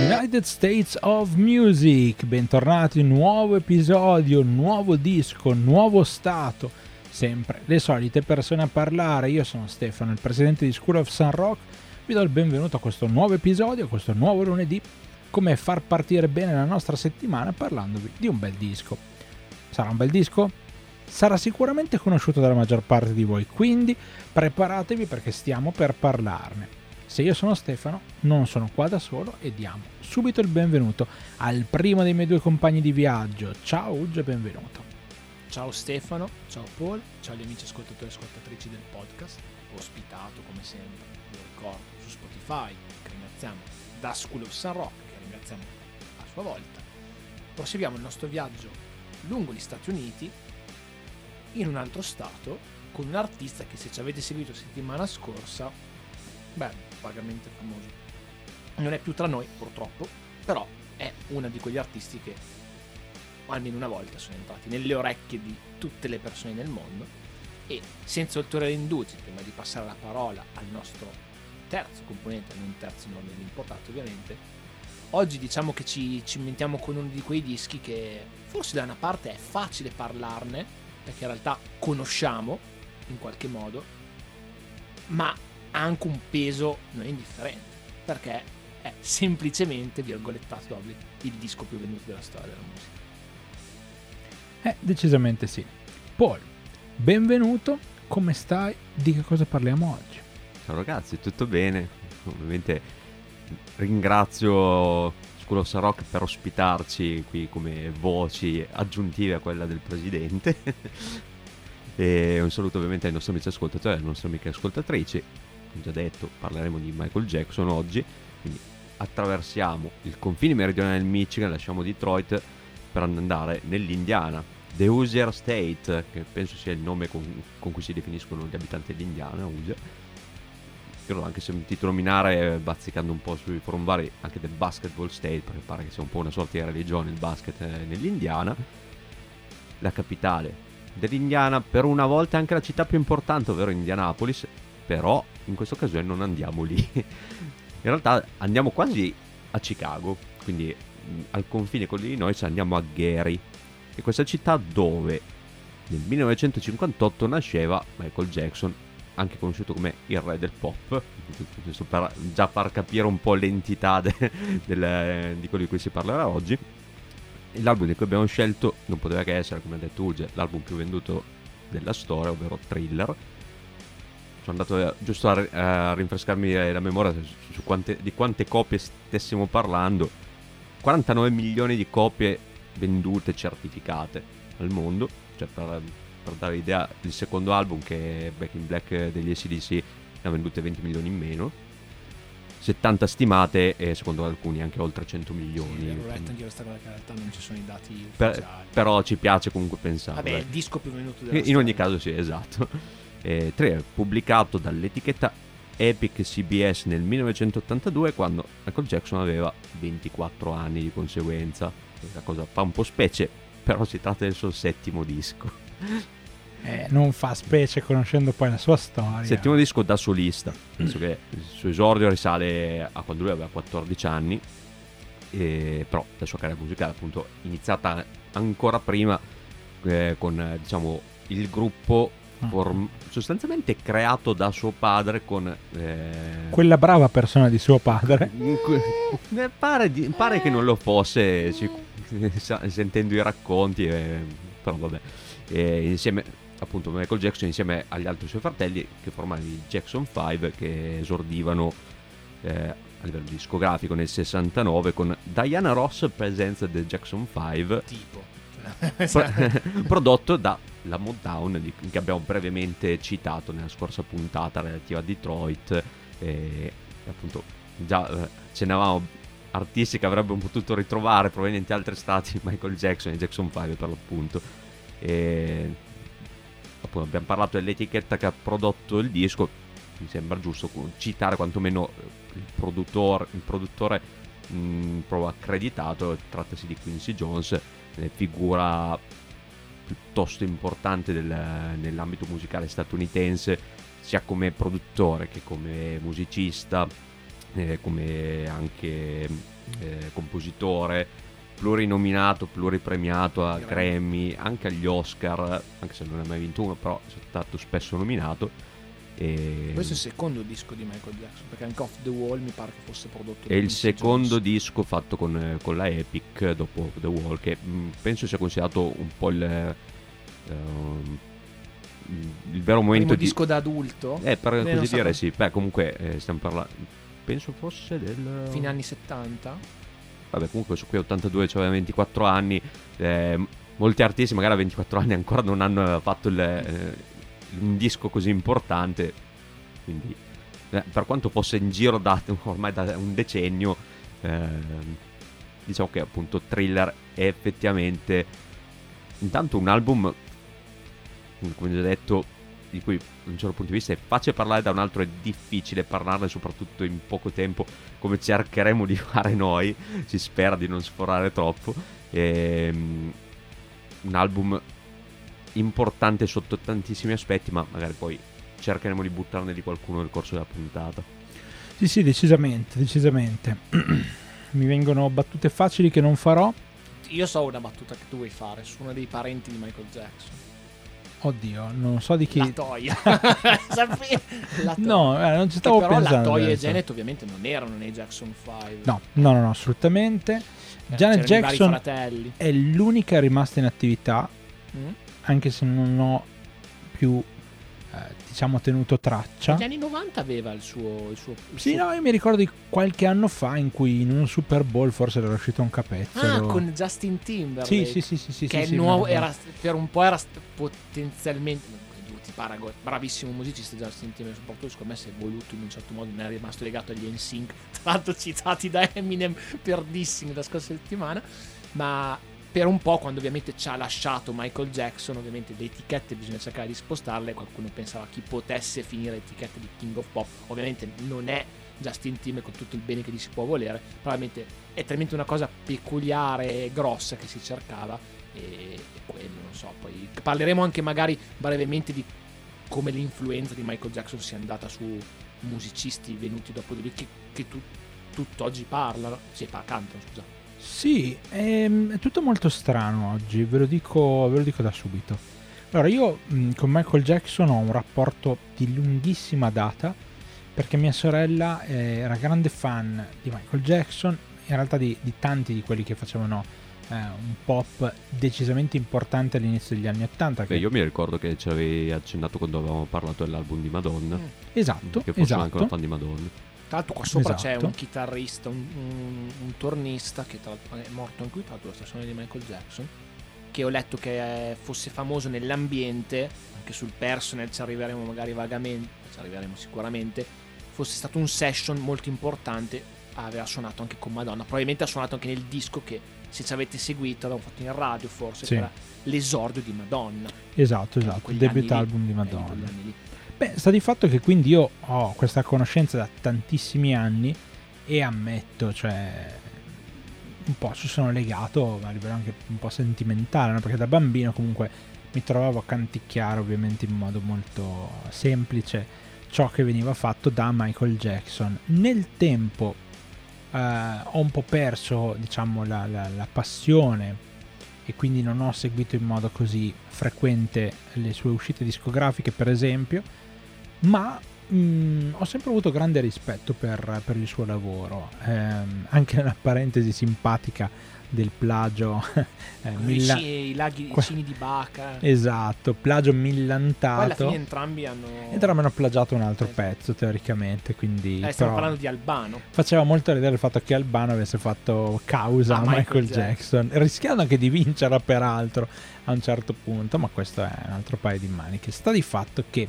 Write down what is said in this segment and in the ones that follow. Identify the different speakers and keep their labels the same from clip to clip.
Speaker 1: United States of Music, bentornati, nuovo episodio, nuovo disco, nuovo stato, sempre le solite persone a parlare, io sono Stefano, il presidente di School of Sun Rock, vi do il benvenuto a questo nuovo episodio, a questo nuovo lunedì, come far partire bene la nostra settimana parlandovi di un bel disco. Sarà un bel disco? Sarà sicuramente conosciuto dalla maggior parte di voi, quindi preparatevi perché stiamo per parlarne. Se io sono Stefano, non sono qua da solo e diamo subito il benvenuto al primo dei miei due compagni di viaggio. Ciao Uggio e benvenuto.
Speaker 2: Ciao Stefano, ciao Paul, ciao agli amici ascoltatori e ascoltatrici del podcast, ospitato come sempre, vi ricordo, su Spotify, che ringraziamo da School of Sun Rock, che ringraziamo a sua volta. Proseguiamo il nostro viaggio lungo gli Stati Uniti, in un altro stato, con un artista che se ci avete seguito settimana scorsa, beh, vagamente famoso. Non è più tra noi, purtroppo, però è uno di quegli artisti che almeno una volta sono entrati nelle orecchie di tutte le persone nel mondo e senza ulteriori indugi, prima di passare la parola al nostro terzo componente, non terzo nome dell'importato ovviamente, oggi diciamo che ci, ci inventiamo con uno di quei dischi che forse da una parte è facile parlarne, perché in realtà conosciamo in qualche modo, ma ha anche un peso non indifferente, perché è semplicemente, virgolettato il disco più venduto della storia della musica.
Speaker 1: Eh, decisamente sì. Paul, benvenuto, come stai? Di che cosa parliamo oggi?
Speaker 3: Ciao ragazzi, tutto bene? Ovviamente ringrazio School of Rock per ospitarci qui come voci aggiuntive a quella del presidente. e un saluto ovviamente ai nostri amici ascoltatori e alle nostre amiche ascoltatrici come già detto, parleremo di Michael Jackson oggi, quindi attraversiamo il confine meridionale del Michigan, lasciamo Detroit per andare nell'Indiana. The Hoosier State, che penso sia il nome con, con cui si definiscono gli abitanti dell'Indiana, Hoosier. Io l'ho anche sentito nominare, bazzicando un po' sui forum vari, anche del Basketball State, perché pare che sia un po' una sorta di religione il basket eh, nell'Indiana. La capitale dell'Indiana, per una volta anche la città più importante, ovvero Indianapolis, però in questa occasione non andiamo lì. In realtà andiamo quasi a Chicago, quindi al confine con l'Illinois andiamo a Gary, è questa città dove nel 1958 nasceva Michael Jackson, anche conosciuto come il re del pop, per già far capire un po' l'entità de, del, di quello di cui si parlerà oggi. L'album di cui abbiamo scelto non poteva che essere, come ha detto Uge, l'album più venduto della storia, ovvero Thriller, sono andato eh, giusto a, a, rinfrescarmi la memoria su, su quante, di quante copie stessimo parlando. 49 milioni di copie vendute certificate al mondo. Cioè, per, per dare l'idea, il secondo album, che è Back in Black degli ACDC, ne ha vendute 20 milioni in meno. 70 stimate e secondo alcuni anche oltre 100 milioni. Sì,
Speaker 2: letto anche questa cosa che in realtà non ci sono i dati
Speaker 3: per, però ci piace comunque pensare.
Speaker 2: Vabbè, il disco più venuto della
Speaker 3: In
Speaker 2: storia.
Speaker 3: ogni caso sì, esatto eh, 3 pubblicato dall'etichetta Epic CBS nel 1982 quando Michael Jackson aveva 24 anni di conseguenza. Questa cosa fa un po' specie, però si tratta del suo settimo disco.
Speaker 1: Eh, non fa specie conoscendo poi la sua storia.
Speaker 3: Settimo disco da solista, penso che il suo esordio risale a quando lui aveva 14 anni, e, però la sua carriera musicale appunto iniziata ancora prima eh, con diciamo il gruppo form- sostanzialmente creato da suo padre con... Eh...
Speaker 1: Quella brava persona di suo padre.
Speaker 3: Eh, pare, di, pare, che non lo fosse, ci, sentendo i racconti, eh, però vabbè. insieme, appunto, Michael Jackson insieme agli altri suoi fratelli che formavano i Jackson 5 che esordivano eh, a livello discografico nel 69 con Diana Ross Presents The Jackson 5.
Speaker 2: Tipo.
Speaker 3: prodotto da la Motown di, che abbiamo brevemente citato nella scorsa puntata relativa a Detroit e, appunto già eh, ce n'avamo artisti che avrebbero potuto ritrovare provenienti da altri stati Michael Jackson e Jackson 5 per l'appunto. E appunto abbiamo parlato dell'etichetta che ha prodotto il disco mi sembra giusto citare quantomeno il produttore, il produttore mh, proprio accreditato trattasi di Quincy Jones figura piuttosto importante del, nell'ambito musicale statunitense, sia come produttore che come musicista. eh, come anche eh, compositore, plurinominato, pluripremiato a Grammy, anche agli Oscar, anche se non ha mai vinto uno, però è stato spesso nominato. E...
Speaker 2: Questo è il secondo disco di Michael Jackson, perché anche Off the Wall mi pare che fosse prodotto
Speaker 3: È il secondo Jones. disco fatto con, con, la Epic dopo Off the Wall, che mh, mm, penso sia considerato un po' il... Uh, il vero momento
Speaker 2: di disco da adulto?
Speaker 3: Eh per così so dire sì. Beh comunque eh, stiamo parlando penso fosse del
Speaker 2: fine anni 70
Speaker 3: vabbè comunque su qui 82 cioè 24 anni eh, molti artisti magari a 24 anni ancora non hanno fatto il, eh, un disco così importante quindi eh, per quanto fosse in giro da ormai da un decennio ehm, diciamo che appunto Thriller è effettivamente intanto un album come già detto di cui da un certo punto di vista è facile parlare, da un altro è difficile parlarne, soprattutto in poco tempo, come cercheremo di fare noi. Si spera di non sforare troppo. E, um, un album importante sotto tantissimi aspetti, ma magari poi cercheremo di buttarne di qualcuno nel corso della puntata.
Speaker 1: Sì, sì, decisamente, decisamente. Mi vengono battute facili che non farò.
Speaker 2: Io so una battuta che tu vuoi fare su uno dei parenti di Michael Jackson.
Speaker 1: Oddio, non so di chi.
Speaker 2: La Toia. la
Speaker 1: toia. No, eh, non ci stavo
Speaker 2: però
Speaker 1: pensando.
Speaker 2: La Toia e Janet ovviamente non erano nei Jackson 5.
Speaker 1: No, no, no, no assolutamente. Eh, Janet Jackson è l'unica rimasta in attività, mm? Anche se non ho più eh, diciamo tenuto traccia.
Speaker 2: Negli anni 90 aveva il suo... Il suo
Speaker 1: il sì, suo... no, io mi ricordo di qualche anno fa in cui in un Super Bowl forse era uscito un capezzolo.
Speaker 2: Ah, con Justin Timberlake.
Speaker 1: Sì, sì, sì, sì, sì
Speaker 2: Che
Speaker 1: sì,
Speaker 2: nuovo, era, per un po' era potenzialmente... Ti paragoni, bravissimo musicista Justin Timberlake, soprattutto secondo me si è voluto in un certo modo, non è rimasto legato agli NSYNC, tra l'altro citati da Eminem per dissing la scorsa settimana, ma per un po' quando ovviamente ci ha lasciato Michael Jackson ovviamente le etichette bisogna cercare di spostarle qualcuno pensava chi potesse finire l'etichetta di King of Pop. Ovviamente non è Justin Tim con tutto il bene che gli si può volere probabilmente è talmente una cosa peculiare e grossa che si cercava e, quello non so poi parleremo anche magari brevemente di come l'influenza di Michael Jackson sia andata su musicisti venuti dopo di lui che, che tu, tutt'oggi parlano. Si sì, cantano scusa
Speaker 1: sì, è, ehm, è, tutto molto strano oggi, ve lo, dico, ve lo dico da subito. Allora, io mh, con Michael Jackson ho un rapporto di lunghissima data perché mia sorella era grande fan di Michael Jackson, in realtà di, di tanti di quelli che facevano eh, un pop decisamente importante all'inizio degli anni 80.
Speaker 3: Beh, io mi ricordo che ci avevi accennato quando avevamo parlato dell'album di Madonna. Mm.
Speaker 1: Esatto.
Speaker 3: Che fosse
Speaker 1: esatto.
Speaker 3: anche una fan di Madonna.
Speaker 2: Tra l'altro qua sopra esatto. c'è un chitarrista, un, un, un tornista che tra è morto anche qui, tra l'altro la stazione di Michael Jackson, che ho letto che fosse famoso nell'ambiente, anche sul personal ci arriveremo magari vagamente, ci arriveremo sicuramente, fosse stato un session molto importante, aveva suonato anche con Madonna, probabilmente ha suonato anche nel disco che se ci avete seguito l'abbiamo fatto in radio forse, sì. era l'esordio di Madonna.
Speaker 1: Esatto, esatto, il debut album di Madonna. Beh, sta di fatto che quindi io ho questa conoscenza da tantissimi anni e ammetto, cioè un po' ci sono legato a livello anche un po' sentimentale, no? perché da bambino comunque mi trovavo a canticchiare ovviamente in modo molto semplice ciò che veniva fatto da Michael Jackson. Nel tempo eh, ho un po' perso diciamo la, la, la passione e quindi non ho seguito in modo così frequente le sue uscite discografiche per esempio ma mh, mm, ho sempre avuto grande rispetto per, per il suo lavoro, eh, anche nella parentesi simpatica del plagio
Speaker 2: eh, milla... i laghi cini di Baca
Speaker 1: esatto plagio millantato
Speaker 2: alla fine entrambi hanno
Speaker 1: entrambi hanno plagiato un altro esatto. pezzo teoricamente quindi
Speaker 2: eh, stiamo parlando di Albano
Speaker 1: faceva molto ridere il fatto che Albano avesse fatto causa a Michael, Michael Jackson. Jackson rischiando anche di vincerla peraltro a un certo punto ma questo è un altro paio di maniche sta di fatto che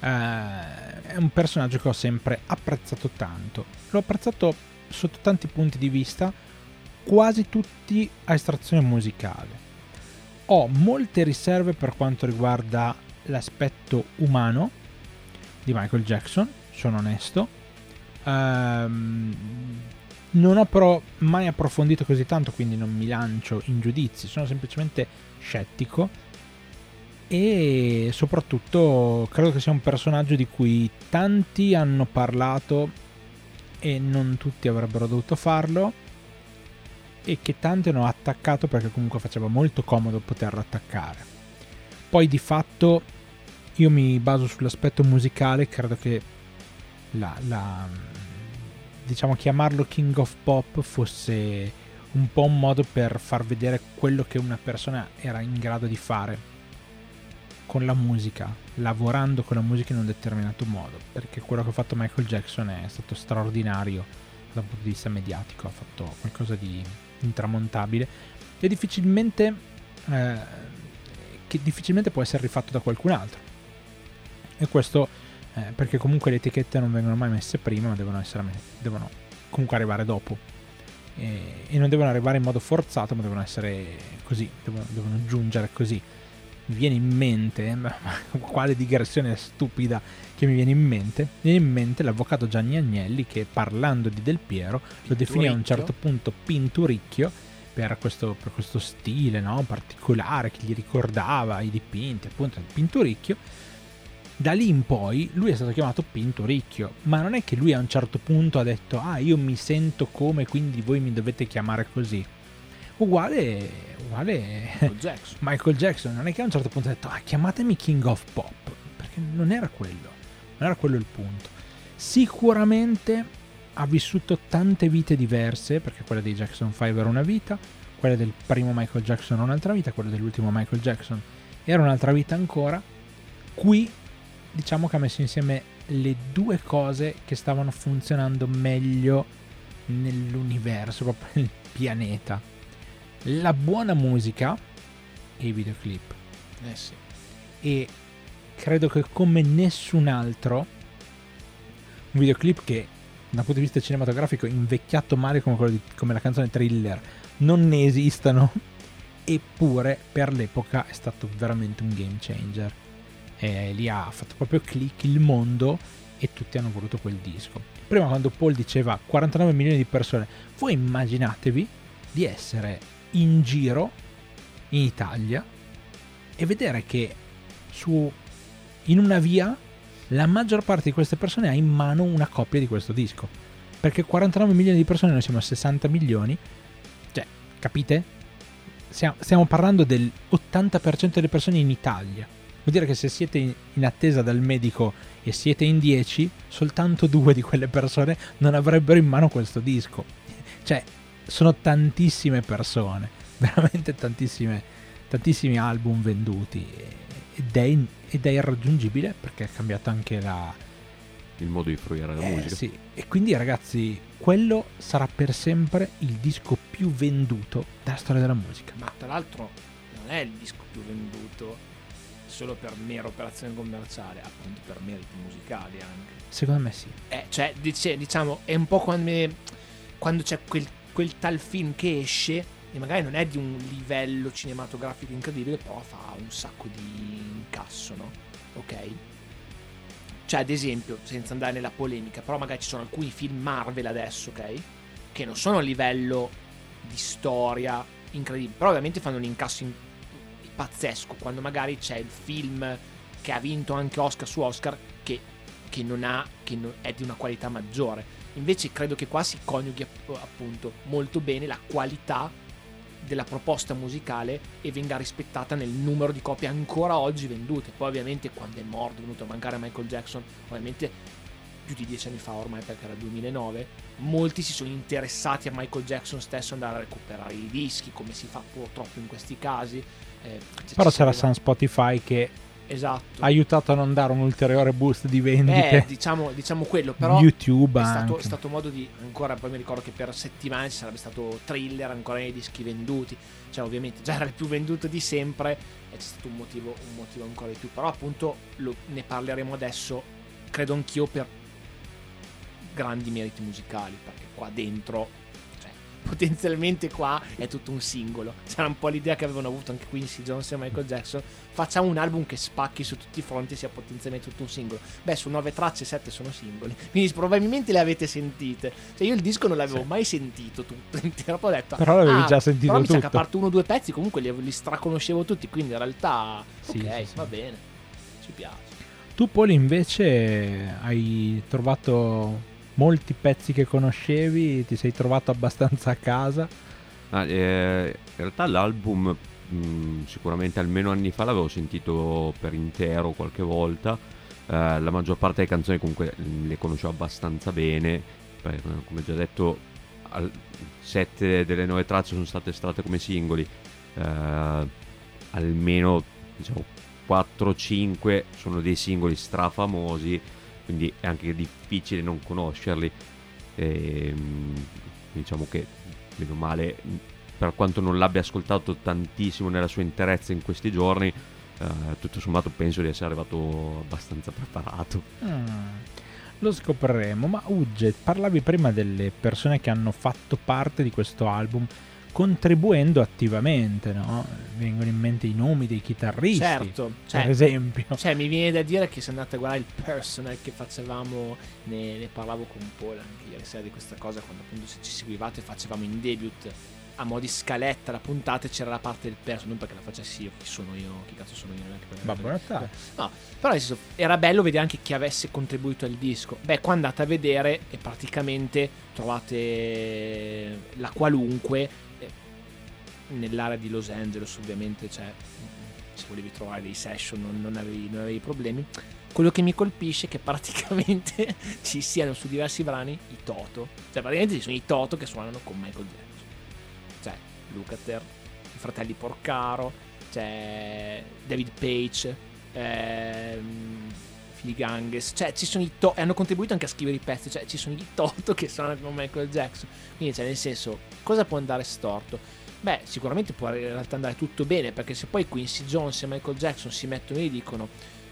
Speaker 1: eh, è un personaggio che ho sempre apprezzato tanto. L'ho apprezzato sotto tanti punti di vista, quasi tutti a estrazione musicale. Ho molte riserve per quanto riguarda l'aspetto umano di Michael Jackson, sono onesto. Um, non ho però mai approfondito così tanto, quindi non mi lancio in giudizi, sono semplicemente scettico e soprattutto credo che sia un personaggio di cui tanti hanno parlato e non tutti avrebbero dovuto farlo e che tanti hanno attaccato perché comunque faceva molto comodo poterlo attaccare. Poi di fatto io mi baso sull'aspetto musicale, credo che la, la diciamo chiamarlo King of Pop fosse un po' un modo per far vedere quello che una persona era in grado di fare con la musica, lavorando con la musica in un determinato modo, perché quello che ha fatto Michael Jackson è stato straordinario dal punto di vista mediatico, ha fatto qualcosa di intramontabile e difficilmente eh, che difficilmente può essere rifatto da qualcun altro. E questo eh, perché comunque le etichette non vengono mai messe prima, ma devono, essere, devono comunque arrivare dopo. E, e, non devono arrivare in modo forzato, ma devono essere così, devono, devono giungere così mi viene in mente, quale digressione stupida che mi viene in mente, mi viene in mente l'avvocato Gianni Agnelli che parlando di Del Piero lo definì a un certo punto pinturicchio per questo, per questo stile no? particolare che gli ricordava i dipinti, appunto il pinturicchio. Da lì in poi lui è stato chiamato Pinturicchio, ma non è che lui a un certo punto ha detto ah io mi sento come quindi voi mi dovete chiamare così uguale, uguale
Speaker 2: Michael Jackson.
Speaker 1: Michael Jackson. Non è che a un certo punto ha detto, ah, chiamatemi King of Pop, perché non era quello, non era quello il punto. Sicuramente ha vissuto tante vite diverse, perché quella dei Jackson 5 era una vita, quella del primo Michael Jackson era un'altra vita, quella dell'ultimo Michael Jackson era un'altra vita ancora. Qui diciamo che ha messo insieme le due cose che stavano funzionando meglio nell'universo, proprio nel pianeta la buona musica e i videoclip.
Speaker 2: Eh sì.
Speaker 1: E credo che come nessun altro, un videoclip che dal punto di vista cinematografico invecchiato male come, di, come la canzone thriller non ne esistano, eppure per l'epoca è stato veramente un game changer. E lì ha fatto proprio click il mondo e tutti hanno voluto quel disco. Prima quando Paul diceva 49 milioni di persone, voi immaginatevi di essere in giro in Italia e vedere che su, in una via la maggior parte di queste persone ha in mano una copia di questo disco. Perché 49 milioni di persone, noi siamo a 60 milioni. Cioè, capite? Stiamo parlando del 80% delle persone in Italia. Vuol dire che se siete in attesa dal medico e siete in 10, soltanto due di quelle persone non avrebbero in mano questo disco. Cioè, sono tantissime persone, veramente tantissime, tantissimi album venduti ed è, ed è irraggiungibile perché è cambiato anche la,
Speaker 3: il modo di fruire la
Speaker 1: eh,
Speaker 3: musica.
Speaker 1: Sì. E quindi ragazzi, quello sarà per sempre il disco più venduto della storia della musica.
Speaker 2: Ma tra l'altro non è il disco più venduto solo per mera operazione commerciale, appunto per meriti musicali anche.
Speaker 1: Secondo me sì.
Speaker 2: Eh, cioè, dice, diciamo, è un po' quando, quando c'è quel quel tal film che esce e magari non è di un livello cinematografico incredibile, però fa un sacco di incasso, no? Ok? Cioè, ad esempio, senza andare nella polemica, però magari ci sono alcuni film Marvel adesso, ok? Che non sono a livello di storia incredibile, però ovviamente fanno un incasso in... pazzesco quando magari c'è il film che ha vinto anche Oscar su Oscar che, che non ha, che non, è di una qualità maggiore Invece credo che qua si coniughi appunto molto bene la qualità della proposta musicale e venga rispettata nel numero di copie ancora oggi vendute. Poi ovviamente quando è morto, è venuto a mancare Michael Jackson, ovviamente più di dieci anni fa ormai perché era 2009, molti si sono interessati a Michael Jackson stesso andare a recuperare i dischi, come si fa purtroppo in questi casi.
Speaker 1: Eh, Però c'era San Spotify che
Speaker 2: Esatto.
Speaker 1: Ha aiutato a non dare un ulteriore boost di vendite.
Speaker 2: Eh, diciamo, diciamo quello, però
Speaker 1: YouTube
Speaker 2: è stato, è stato, modo di ancora poi mi ricordo che per settimane ci sarebbe stato thriller ancora nei dischi venduti. Cioè, ovviamente già era il più venduto di sempre e c'è stato un motivo, un motivo ancora di più. Però appunto lo, ne parleremo adesso, credo anch'io per grandi meriti musicali, perché qua dentro potenzialmente qua è tutto un singolo. C'era un po' l'idea che avevano avuto anche Quincy Jones e Michael Jackson. Facciamo un album che spacchi su tutti i fronti e sia potenzialmente tutto un singolo. Beh, su nove tracce, sette sono singoli. Quindi probabilmente le avete sentite. Cioè, io il disco non l'avevo sì. mai sentito tutto intero. Poi ho detto,
Speaker 1: però l'avevi ah, già sentito però tutto.
Speaker 2: Però mi sa che a parte uno o due pezzi, comunque li, li straconoscevo tutti. Quindi in realtà, sì, ok, sì, va bene. Ci piace.
Speaker 1: Tu, Poli, invece hai trovato molti pezzi che conoscevi, ti sei trovato abbastanza a casa?
Speaker 3: Ah, eh, in realtà l'album mh, sicuramente almeno anni fa l'avevo sentito per intero qualche volta. Eh, la maggior parte delle canzoni comunque le conoscevo abbastanza bene. Perché, come già detto, al, sette delle nove tracce sono state estratte come singoli. Eh, almeno diciamo 4-5 sono dei singoli strafamosi, quindi è anche difficile non conoscerli. E, ehm, diciamo che, meno male, per quanto non l'abbia ascoltato tantissimo nella sua interezza in questi giorni, eh, tutto sommato penso di essere arrivato abbastanza preparato.
Speaker 1: Mm, lo scopriremo, ma Ugge, parlavi prima delle persone che hanno fatto parte di questo album contribuendo attivamente, no? Vengono in mente i nomi dei chitarristi,
Speaker 2: certo, cioè,
Speaker 1: per esempio.
Speaker 2: Cioè, mi viene da dire che se andate a guardare il personal che facevamo, ne, ne parlavo con Paul anche ieri sera di questa cosa, quando appunto se ci seguivate facevamo in debut a mo' di scaletta la puntata c'era la parte del personal, non perché la facessi io, chi sono io, chi cazzo sono io.
Speaker 1: Babbo Natale.
Speaker 2: No, però senso, era bello vedere anche chi avesse contribuito al disco. Beh, qua andate a vedere e praticamente trovate la qualunque nell'area di Los Angeles ovviamente cioè, se volevi trovare dei session non, non, avevi, non avevi problemi. Quello che mi colpisce è che praticamente ci siano su diversi brani i Toto. Cioè praticamente ci sono i Toto che suonano con Michael Jackson. Cioè Lukather i fratelli Porcaro c'è David Page ehm, Filiganges cioè ci sono i Toto e hanno contribuito anche a scrivere i pezzi. Cioè ci sono i Toto che suonano con Michael Jackson. Quindi cioè nel senso cosa può andare storto Beh, sicuramente può in realtà andare tutto bene, perché se poi Quincy Jones e Michael Jackson si mettono lì e dicono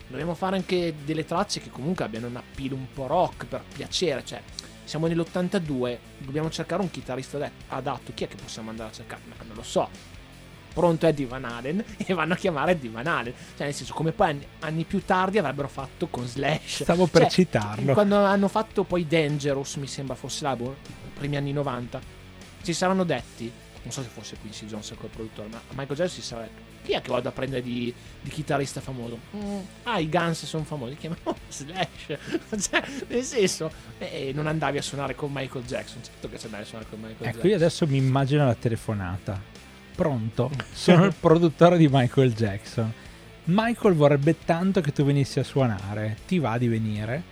Speaker 2: dobbiamo fare anche delle tracce che comunque abbiano un appeal un po' rock per piacere, cioè siamo nell'82, dobbiamo cercare un chitarrista adatto, chi è che possiamo andare a cercare? Ma non lo so. Pronto Eddie Van Halen e vanno a chiamare Eddie Van Halen. Cioè, nel senso, come poi anni, anni più tardi avrebbero fatto con Slash.
Speaker 1: Stavo per
Speaker 2: cioè,
Speaker 1: citarlo.
Speaker 2: Quando hanno fatto poi Dangerous, mi sembra fosse l'album, primi anni 90, ci saranno detti non so se fosse Quincy Jones quel produttore, ma Michael Jackson si sa chi è che vado a prendere di, di chitarrista famoso? Mm, ah, i Guns sono famosi, chiamano Slash. cioè, nel senso, eh, non andavi a suonare con Michael Jackson, certo che ci andavi a suonare con Michael
Speaker 1: ecco,
Speaker 2: Jackson.
Speaker 1: Ecco, io adesso mi immagino la telefonata. Pronto? Sono il produttore di Michael Jackson. Michael vorrebbe tanto che tu venissi a suonare. Ti va di venire?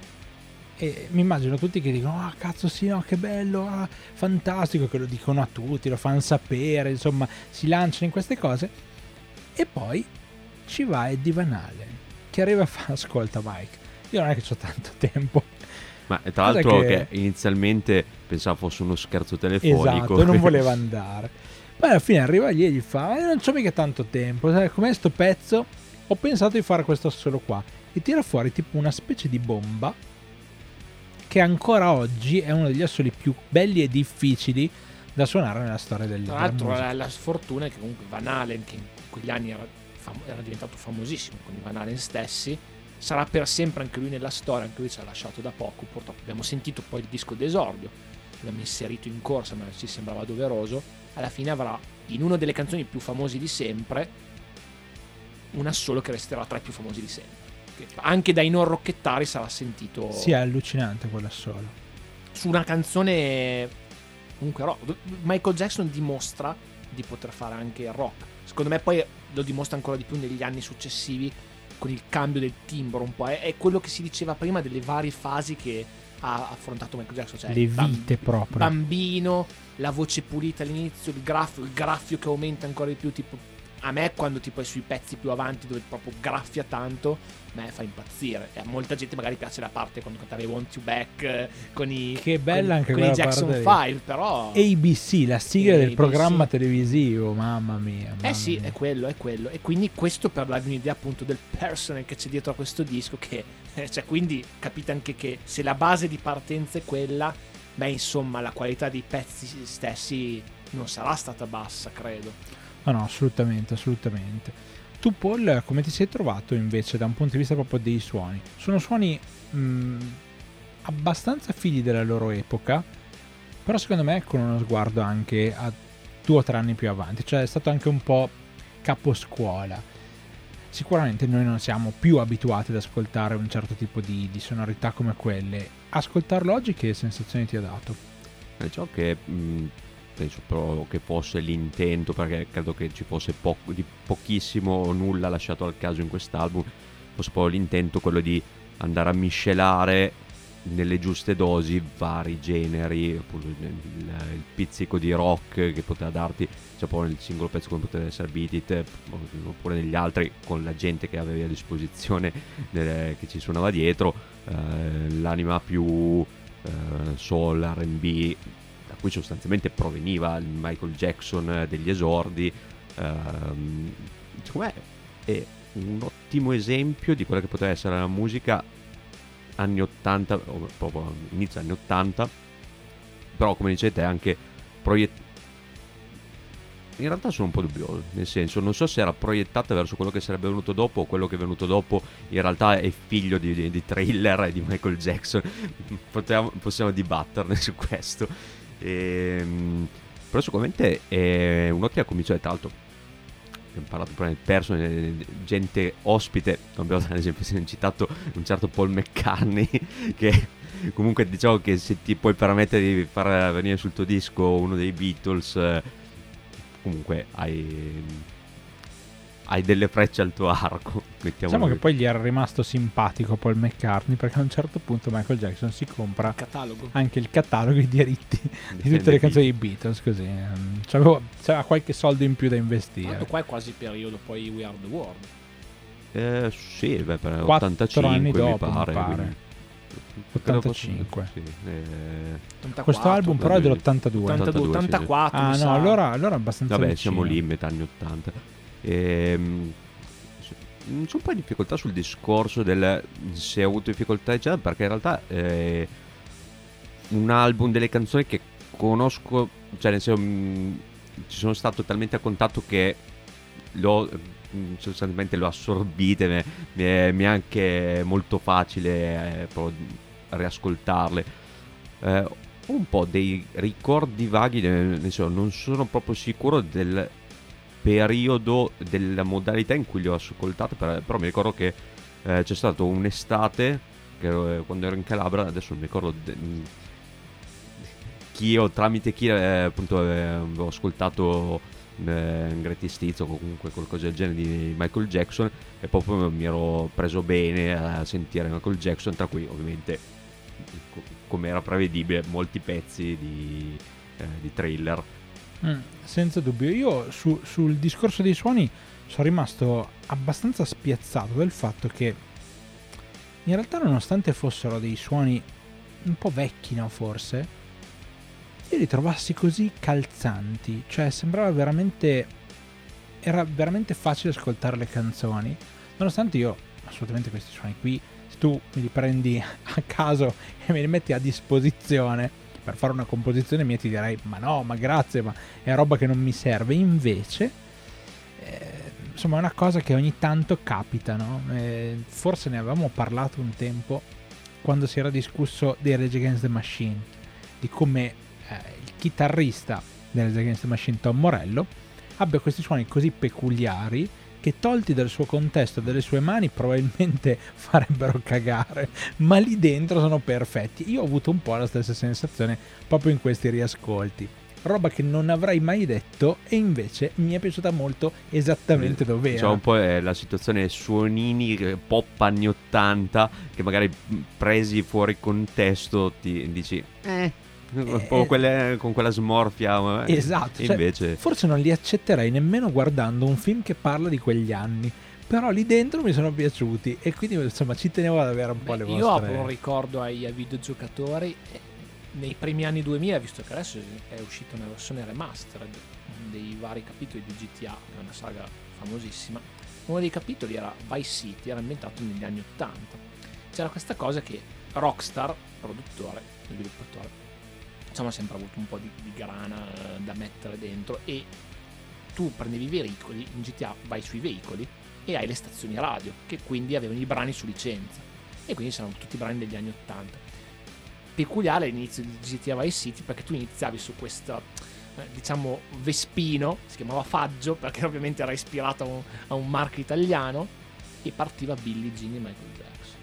Speaker 1: E mi immagino tutti che dicono: Ah, cazzo, sì, no, che bello, ah, fantastico, che lo dicono a tutti, lo fanno sapere, insomma, si lanciano in queste cose. E poi ci va Eddie Van Halen, che arriva a fare: Ascolta, Mike, io non è che ho tanto tempo.
Speaker 3: Ma tra l'altro, che... che... inizialmente pensavo fosse uno scherzo telefonico.
Speaker 1: Esatto, non voleva andare. Poi alla fine arriva lì e gli fa: eh, Non c'ho mica tanto tempo, sai, com'è sto pezzo? Ho pensato di fare questo solo qua. E tira fuori tipo una specie di bomba che ancora oggi è uno degli assoli più belli e difficili da suonare nella storia del
Speaker 2: Tra l'altro la, la, sfortuna è che comunque Van Halen, che in quegli anni era, fam- era, diventato famosissimo con i Van Halen stessi, sarà per sempre anche lui nella storia, anche lui ci ha lasciato da poco, purtroppo. Abbiamo sentito poi il disco d'esordio, l'abbiamo inserito in corsa ma ci sembrava doveroso, alla fine avrà in una delle canzoni più famose di sempre un assolo che resterà tra i più famosi di sempre anche dai non rocchettari sarà sentito.
Speaker 1: Sì, è allucinante quella solo.
Speaker 2: Su una canzone comunque rock. Michael Jackson dimostra di poter fare anche rock. Secondo me poi lo dimostra ancora di più negli anni successivi con il cambio del timbro un po'. È, è quello che si diceva prima delle varie fasi che ha affrontato Michael Jackson. Cioè
Speaker 1: Le vite
Speaker 2: bamb-
Speaker 1: proprio.
Speaker 2: Bambino, la voce pulita all'inizio, il graffio, il graffio che aumenta ancora di più, tipo a me quando tipo è sui pezzi più avanti dove proprio graffia tanto, a me fa impazzire. E a molta gente magari piace la parte quando cantava I Want You Back eh, con i,
Speaker 1: che bella
Speaker 2: con,
Speaker 1: anche
Speaker 2: con i Jackson 5, però...
Speaker 1: ABC, la sigla ABC. del programma televisivo, mamma mia. Mamma
Speaker 2: eh sì,
Speaker 1: mia.
Speaker 2: è quello, è quello. E quindi questo per darvi un'idea appunto del personal che c'è dietro a questo disco, che... cioè, quindi capite anche che se la base di partenza è quella, beh insomma la qualità dei pezzi stessi non sarà stata bassa, credo.
Speaker 1: No, no, assolutamente, assolutamente. Tu, Paul, come ti sei trovato invece da un punto di vista proprio dei suoni? Sono suoni mh, mm, abbastanza figli della loro epoca, però secondo me con uno sguardo anche a due o tre anni più avanti, cioè è stato anche un po' caposcuola. sicuramente noi non siamo più abituati ad ascoltare un certo tipo di, di sonorità come quelle. Ascoltarlo oggi che sensazioni ti ha dato?
Speaker 3: Eh, ciò che mh, penso però che fosse l'intento, perché credo che ci fosse po- di pochissimo o nulla lasciato al caso in quest'album, fosse proprio l'intento quello di andare a miscelare nelle giuste dosi vari generi, appunto il, il, pizzico di rock che poteva darti, cioè poi nel singolo pezzo come poteva essere Beat It, oppure negli altri con la gente che avevi a disposizione eh, che ci suonava dietro, eh, l'anima più eh, soul, RB, cui sostanzialmente proveniva il Michael Jackson degli esordi, ehm, secondo me è un ottimo esempio di quella che poteva essere la musica anni 80, o proprio inizio anni 80, però come dicete anche proiettata. In realtà sono un po' dubbioso, nel senso, non so se era proiettata verso quello che sarebbe venuto dopo o quello che è venuto dopo in realtà è figlio di, di, di thriller e di Michael Jackson. Potremmo, possiamo dibatterne su questo. Ehm, però sicuramente è un'ottima commissione, tra l'altro abbiamo parlato prima di persone, gente ospite, abbiamo ad esempio citato un certo Paul McCartney che comunque diciamo che se ti puoi permettere di far venire sul tuo disco uno dei Beatles eh, comunque hai hai delle frecce al tuo arco.
Speaker 1: Diciamo che poi gli era rimasto simpatico Paul McCartney perché a un certo punto Michael Jackson si compra
Speaker 2: il
Speaker 1: anche il catalogo, i diritti di tutte le canzoni dei Beatles. Così ehm, c'aveva, c'aveva, qualche soldo in più da investire. Tanto
Speaker 2: qua è quasi periodo poi We Are the World.
Speaker 3: Eh, sì, beh, per 85 anni dopo, mi pare. Mi pare.
Speaker 1: 85 sì, eh... questo album però è dell'82
Speaker 2: 82, 84
Speaker 1: ah no allora, allora abbastanza
Speaker 3: vabbè
Speaker 1: vicino.
Speaker 3: siamo lì metà anni 80 Ehm, c'è un po' di difficoltà sul discorso del se ho avuto difficoltà eccetera perché in realtà è un album delle canzoni che conosco cioè nel senso ci sono stato talmente a contatto che l'ho sostanzialmente l'ho assorbite mi, mi, è, mi è, anche molto facile eh, riascoltarle. Eh, un po' dei ricordi vaghi nel senso non sono proprio sicuro del periodo della modalità in cui li ho ascoltate, però mi ricordo che eh, c'è stata un'estate, che ero, quando ero in Calabria, adesso non mi ricordo de- chi o tramite chi eh, appunto eh, avevo ascoltato eh, Greatest Hits o comunque qualcosa del genere di Michael Jackson e proprio mi ero preso bene a sentire Michael Jackson, tra cui ovviamente come era prevedibile molti pezzi di, eh, di thriller
Speaker 1: Mm, senza dubbio. Io su, sul discorso dei suoni sono rimasto abbastanza spiazzato del fatto che in realtà nonostante fossero dei suoni un po' vecchi, no forse, io li trovassi così calzanti, cioè sembrava veramente era veramente facile ascoltare le canzoni, nonostante io assolutamente questi suoni qui se tu me li prendi a caso e me li metti a disposizione per fare una composizione mia ti direi ma no, ma grazie, ma è roba che non mi serve. Invece, eh, insomma, è una cosa che ogni tanto capita, no? Eh, forse ne avevamo parlato un tempo quando si era discusso di Rage Against the Machine, di come eh, il chitarrista di Rage Against the Machine, Tom Morello, abbia questi suoni così peculiari che tolti dal suo contesto dalle sue mani probabilmente farebbero cagare, ma lì dentro sono perfetti. Io ho avuto un po' la stessa sensazione proprio in questi riascolti. Roba che non avrei mai detto e invece mi è piaciuta molto esattamente eh, dove
Speaker 3: Diciamo un po' è la situazione suonini eh, pop anni 80 che magari presi fuori contesto ti dici eh un po' quelle, con quella smorfia.
Speaker 1: Eh. Esatto. Cioè, invece... Forse non li accetterei nemmeno guardando un film che parla di quegli anni. Però lì dentro mi sono piaciuti e quindi insomma ci tenevo ad avere un po' Beh, le vostre...
Speaker 2: Io apro un ricordo ai, ai videogiocatori. Nei primi anni 2000, visto che adesso è uscita una versione remastered dei vari capitoli di GTA, che è una saga famosissima, uno dei capitoli era Vice City, era ambientato negli anni 80. C'era questa cosa che Rockstar, produttore, sviluppatore, insomma sempre avuto un po' di, di grana eh, da mettere dentro e tu prendevi i veicoli, in GTA vai sui veicoli e hai le stazioni radio che quindi avevano i brani su licenza e quindi sono tutti i brani degli anni 80 peculiare l'inizio di GTA Vice City perché tu iniziavi su questo eh, diciamo Vespino si chiamava Faggio perché ovviamente era ispirato a un, a un marchio italiano e partiva Billie Jean di Michael Jackson.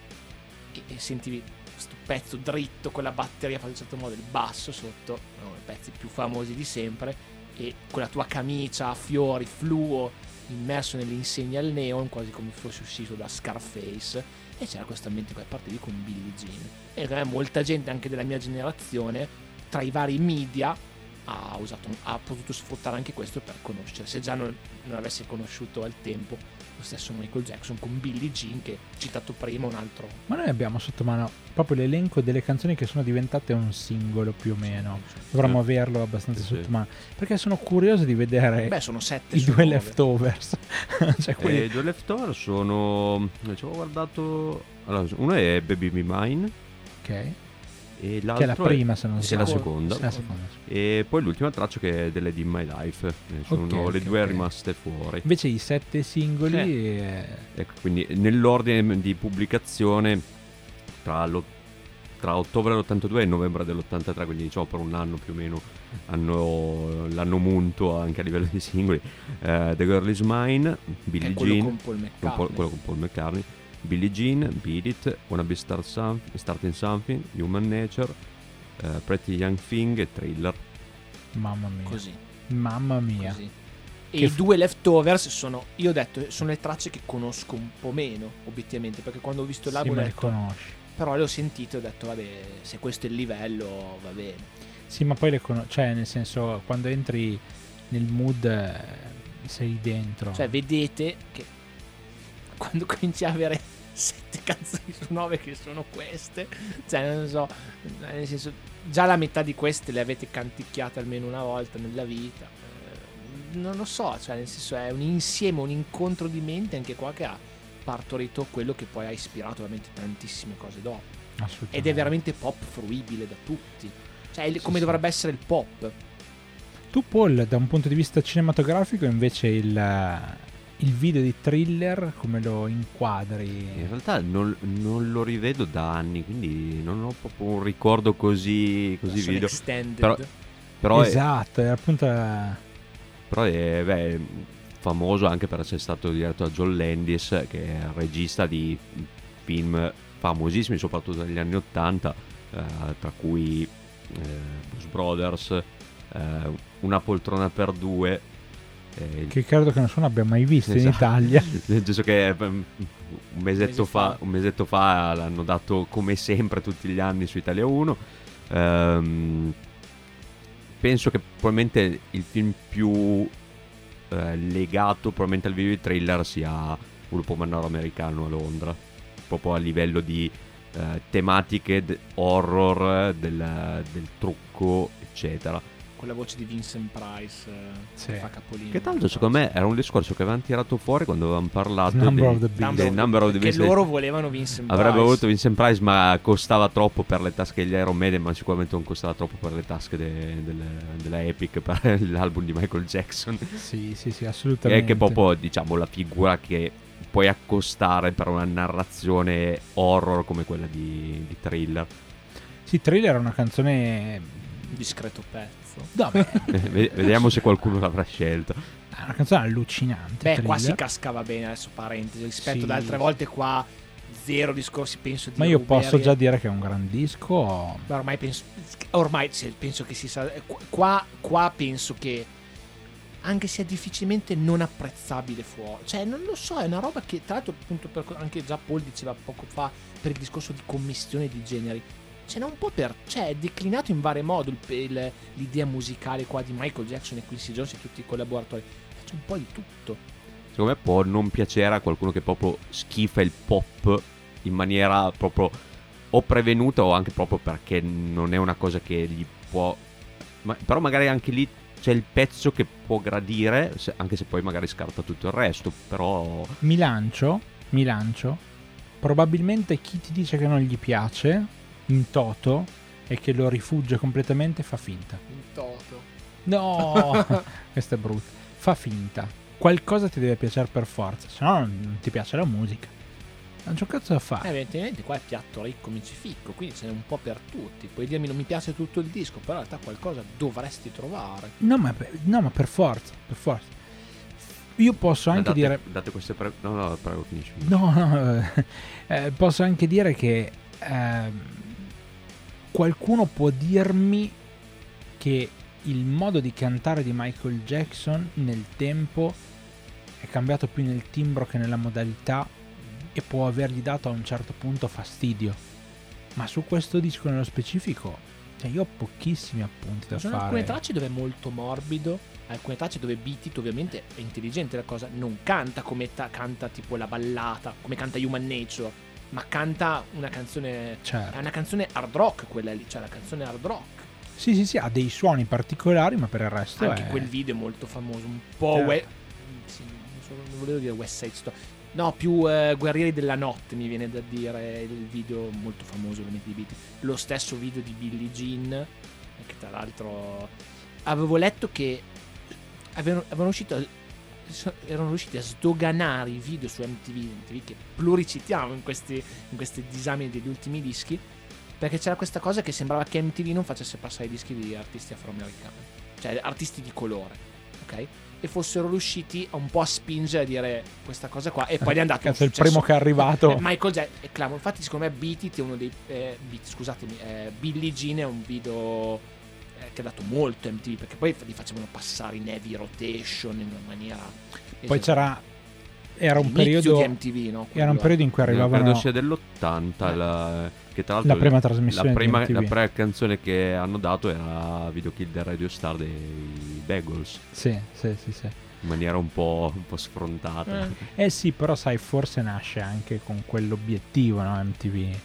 Speaker 2: E, e sentivi questo pezzo dritto con la batteria fatto in un certo modo, il basso sotto, uno dei pezzi più famosi di sempre, e con la tua camicia a fiori, fluo, immerso nelle insegne al neon, quasi come fosse uscito da Scarface, e c'era questo ambiente qua, partivi con Billie Jean. E molta gente anche della mia generazione, tra i vari media, ha, usato, ha potuto sfruttare anche questo per conoscere, se già non, non avesse conosciuto al tempo lo stesso Michael Jackson con Billie Jean che citato prima un altro
Speaker 1: Ma noi abbiamo sotto mano proprio l'elenco delle canzoni che sono diventate un singolo più o meno. Dovremmo
Speaker 3: Sì.
Speaker 1: averlo abbastanza
Speaker 3: Sì,
Speaker 1: sotto mano. Perché sono curioso di vedere
Speaker 2: beh sono sette
Speaker 1: i due
Speaker 2: nove.
Speaker 1: leftovers. cioè quelli...
Speaker 3: E i due leftover sono. Ci ho guardato. Allora, uno è Baby Be Mine.
Speaker 1: ok.
Speaker 3: E
Speaker 1: Che è la prima, se non
Speaker 3: è la
Speaker 1: sbaglio.
Speaker 3: seconda.
Speaker 1: È la seconda.
Speaker 3: E poi l'ultima traccia che è delle In My Life. Eh, Sono
Speaker 1: Ok,
Speaker 3: le
Speaker 1: ok,
Speaker 3: due
Speaker 1: ok.
Speaker 3: rimaste fuori.
Speaker 1: Invece i sette singoli...
Speaker 2: Sì.
Speaker 1: eh,
Speaker 3: Ecco, quindi nell'ordine di pubblicazione tra, lo- tra ottobre dell'82 e novembre dell'83, quindi diciamo per un anno più o meno hanno, l'hanno munto anche a livello di singoli. eh, The Girl Is Mine, Billie
Speaker 2: è quello
Speaker 3: Jean,
Speaker 2: con Paul
Speaker 3: con
Speaker 2: McCartney
Speaker 3: Paul- quello con Paul McCartney, Billie Jean, Beat It, Wanna Be Start Some- Starting Something, Human Nature, eh, Pretty Young Thing e Thriller.
Speaker 1: Mamma mia.
Speaker 2: così,
Speaker 1: Mamma mia.
Speaker 2: così. e
Speaker 1: Che
Speaker 2: i
Speaker 1: f-
Speaker 2: due leftovers sono io ho detto sono le tracce che conosco un po' meno obiettivamente perché quando ho visto
Speaker 1: Sì,
Speaker 2: l'album
Speaker 1: ma
Speaker 2: ho
Speaker 1: le conosci.
Speaker 2: però le ho sentite e ho detto vabbè se questo è il livello va bene
Speaker 1: Sì, ma poi le conosci. Cioè, nel senso, quando entri nel mood eh, sei dentro.
Speaker 2: Cioè, vedete che quando cominci a avere sette canzoni su nove che sono queste, cioè, non so, nel senso, già la metà di queste le avete canticchiate almeno una volta nella vita. Eh, Non lo so, cioè, nel senso, è un insieme, un incontro di mente anche qua che ha partorito quello che poi ha ispirato veramente tantissime cose dopo. Ed è veramente pop fruibile da tutti. Cioè, il- come
Speaker 1: sì.
Speaker 2: dovrebbe essere il pop.
Speaker 1: Tu, Paul, da un punto di vista cinematografico, invece il, il video di thriller, come lo inquadri?
Speaker 3: In realtà non, non lo rivedo da anni, quindi non ho proprio un ricordo così, così
Speaker 2: extended.
Speaker 3: Però- Però
Speaker 1: esatto, è appunto...
Speaker 3: però è beh, famoso anche per essere stato diretto da John Landis, che è regista di film famosissimi, soprattutto negli anni 80, eh, tra cui eh, Blues Brothers, eh, Una poltrona per due. Eh,
Speaker 1: che credo che nessuno abbia mai visto in
Speaker 3: Esatto.
Speaker 1: Italia.
Speaker 3: Nel senso che eh, un mesetto, fa, un mesetto fa l'hanno dato come sempre tutti gli anni su Italia 1. Ehm, penso che probabilmente il film più eh, legato probabilmente al video di thriller sia Un lupo mannaro americano a Londra. Proprio a livello di eh, tematiche d- horror, del, del trucco, eccetera.
Speaker 2: Con la voce di Vincent Price eh,
Speaker 1: Sì.
Speaker 2: che fa capolino.
Speaker 3: Che tanto secondo me era un discorso che avevamo tirato fuori quando avevamo parlato
Speaker 1: Number
Speaker 3: dei-
Speaker 1: of the.
Speaker 2: Number
Speaker 3: Number of the Beast.
Speaker 2: loro volevano Vincent
Speaker 3: Avrebbe
Speaker 2: Price.
Speaker 3: avuto Vincent Price, ma costava troppo per le tasche degli Iron Maiden, ma sicuramente non costava troppo per le tasche de- del- della Epic per l'album di Michael Jackson.
Speaker 1: sì, sì, sì,
Speaker 3: Che
Speaker 1: assolutamente.
Speaker 3: è che è proprio, diciamo, la figura che puoi accostare per una narrazione horror come quella di, di Thriller.
Speaker 1: Sì, thriller è una canzone...
Speaker 2: discreto pezzo.
Speaker 1: Beh,
Speaker 3: Ve- Vediamo se qualcuno l'avrà scelto.
Speaker 1: è una canzone allucinante.
Speaker 2: Beh, qua si cascava bene, adesso parentesi, rispetto
Speaker 1: Sì.
Speaker 2: ad altre volte qua zero discorsi penso di
Speaker 1: Ma io
Speaker 2: ruberie.
Speaker 1: posso già dire che è un gran disco.
Speaker 2: Ma ormai penso ormai sì, penso che si sa qua, qua penso che anche se è difficilmente non apprezzabile fuori. Cioè, non lo so, è una roba che tra l'altro appunto per- anche già Paul diceva poco fa per il discorso di commissione di generi. Ce n'è un po' per. Cioè, è declinato in vari modi il- il- l'idea musicale qua di Michael Jackson e Quincy Jones e tutti i collaboratori. C'è un po' di tutto.
Speaker 3: Secondo me può non piacere a qualcuno che proprio schifa il pop in maniera proprio o prevenuta o anche proprio perché non è una cosa che gli può... ma- però magari anche lì c'è il pezzo che può gradire, se- anche se poi magari scarta tutto il resto, però...
Speaker 1: Mi lancio, mi lancio. Probabilmente chi ti dice che non gli piace, in toto, e che lo rifugge completamente, fa finta.
Speaker 2: In toto.
Speaker 1: No, questa è brutta. Fa finta. Qualcosa ti deve piacere per forza, se no non ti piace la musica. Non c'è un cazzo da
Speaker 2: Eh,
Speaker 1: fare.
Speaker 2: evidentemente qua è piatto ricco, mi ci ficco, quindi ce n'è un po' per tutti. Puoi dirmi non mi piace tutto il disco, però in realtà qualcosa dovresti trovare.
Speaker 1: No, ma, per- no, ma per forza, per forza. io posso anche
Speaker 3: date,
Speaker 1: dire...
Speaker 3: Date queste pre... No, no, prego, finisci.
Speaker 1: No, no, eh, posso anche dire che ehm, qualcuno può dirmi che il modo di cantare di Michael Jackson nel tempo è cambiato più nel timbro che nella modalità e può avergli dato a un certo punto fastidio. Ma su questo disco nello specifico, cioè io ho pochissimi appunti da
Speaker 2: sono
Speaker 1: fare.
Speaker 2: alcune tracce dove è molto morbido, alcune tracce dove Beat It ovviamente è intelligente la cosa, non canta come ta- canta tipo la ballata, come canta Human Nature, ma canta una canzone...
Speaker 1: Certo.
Speaker 2: È una canzone hard rock quella lì, cioè la canzone hard rock.
Speaker 1: Sì, sì, sì, ha dei suoni particolari, ma per il resto
Speaker 2: Anche
Speaker 1: è...
Speaker 2: quel video è molto famoso, un po'
Speaker 1: Certo.
Speaker 2: we- sì, non, so- non volevo dire West Side Story. No, più eh, Guerrieri della Notte mi viene da dire il video molto famoso ovviamente di Beat. Lo stesso video di Billie Jean, che tra l'altro avevo letto che avevano, avevano uscito erano riusciti a sdoganare i video su MTV, MTV che pluricitiamo in questi, in questi disamini degli ultimi dischi, perché c'era questa cosa che sembrava che MTV non facesse passare i dischi di artisti afroamericani, cioè artisti di colore, ok? E fossero riusciti un po' a spingere a dire questa cosa qua, e poi è andato
Speaker 1: Cazzo, il primo che è arrivato.
Speaker 2: eh, Michael Jackson è clamoroso. Infatti, secondo me, Beat It è uno dei. Eh, Beat, scusatemi, eh, Billie Jean è un video che ha dato molto MTV perché poi li facevano passare in heavy rotation in una maniera.
Speaker 1: Poi c'era... Era un periodo...
Speaker 2: di MTV, no?
Speaker 1: Era un periodo in cui
Speaker 3: No,
Speaker 1: arrivavano
Speaker 3: credo sia dell'80, la... che tra l'altro
Speaker 1: la prima
Speaker 3: la
Speaker 1: trasmissione
Speaker 3: prima,
Speaker 1: di
Speaker 3: la prima canzone che hanno dato era Video Kill del Radio Star dei Bagels,
Speaker 1: Sì, sì, sì, sì.
Speaker 3: in maniera un po', un po' sfrontata.
Speaker 2: Eh.
Speaker 1: Eh sì, però sai, forse nasce anche con quell'obiettivo, no, MTV, eh,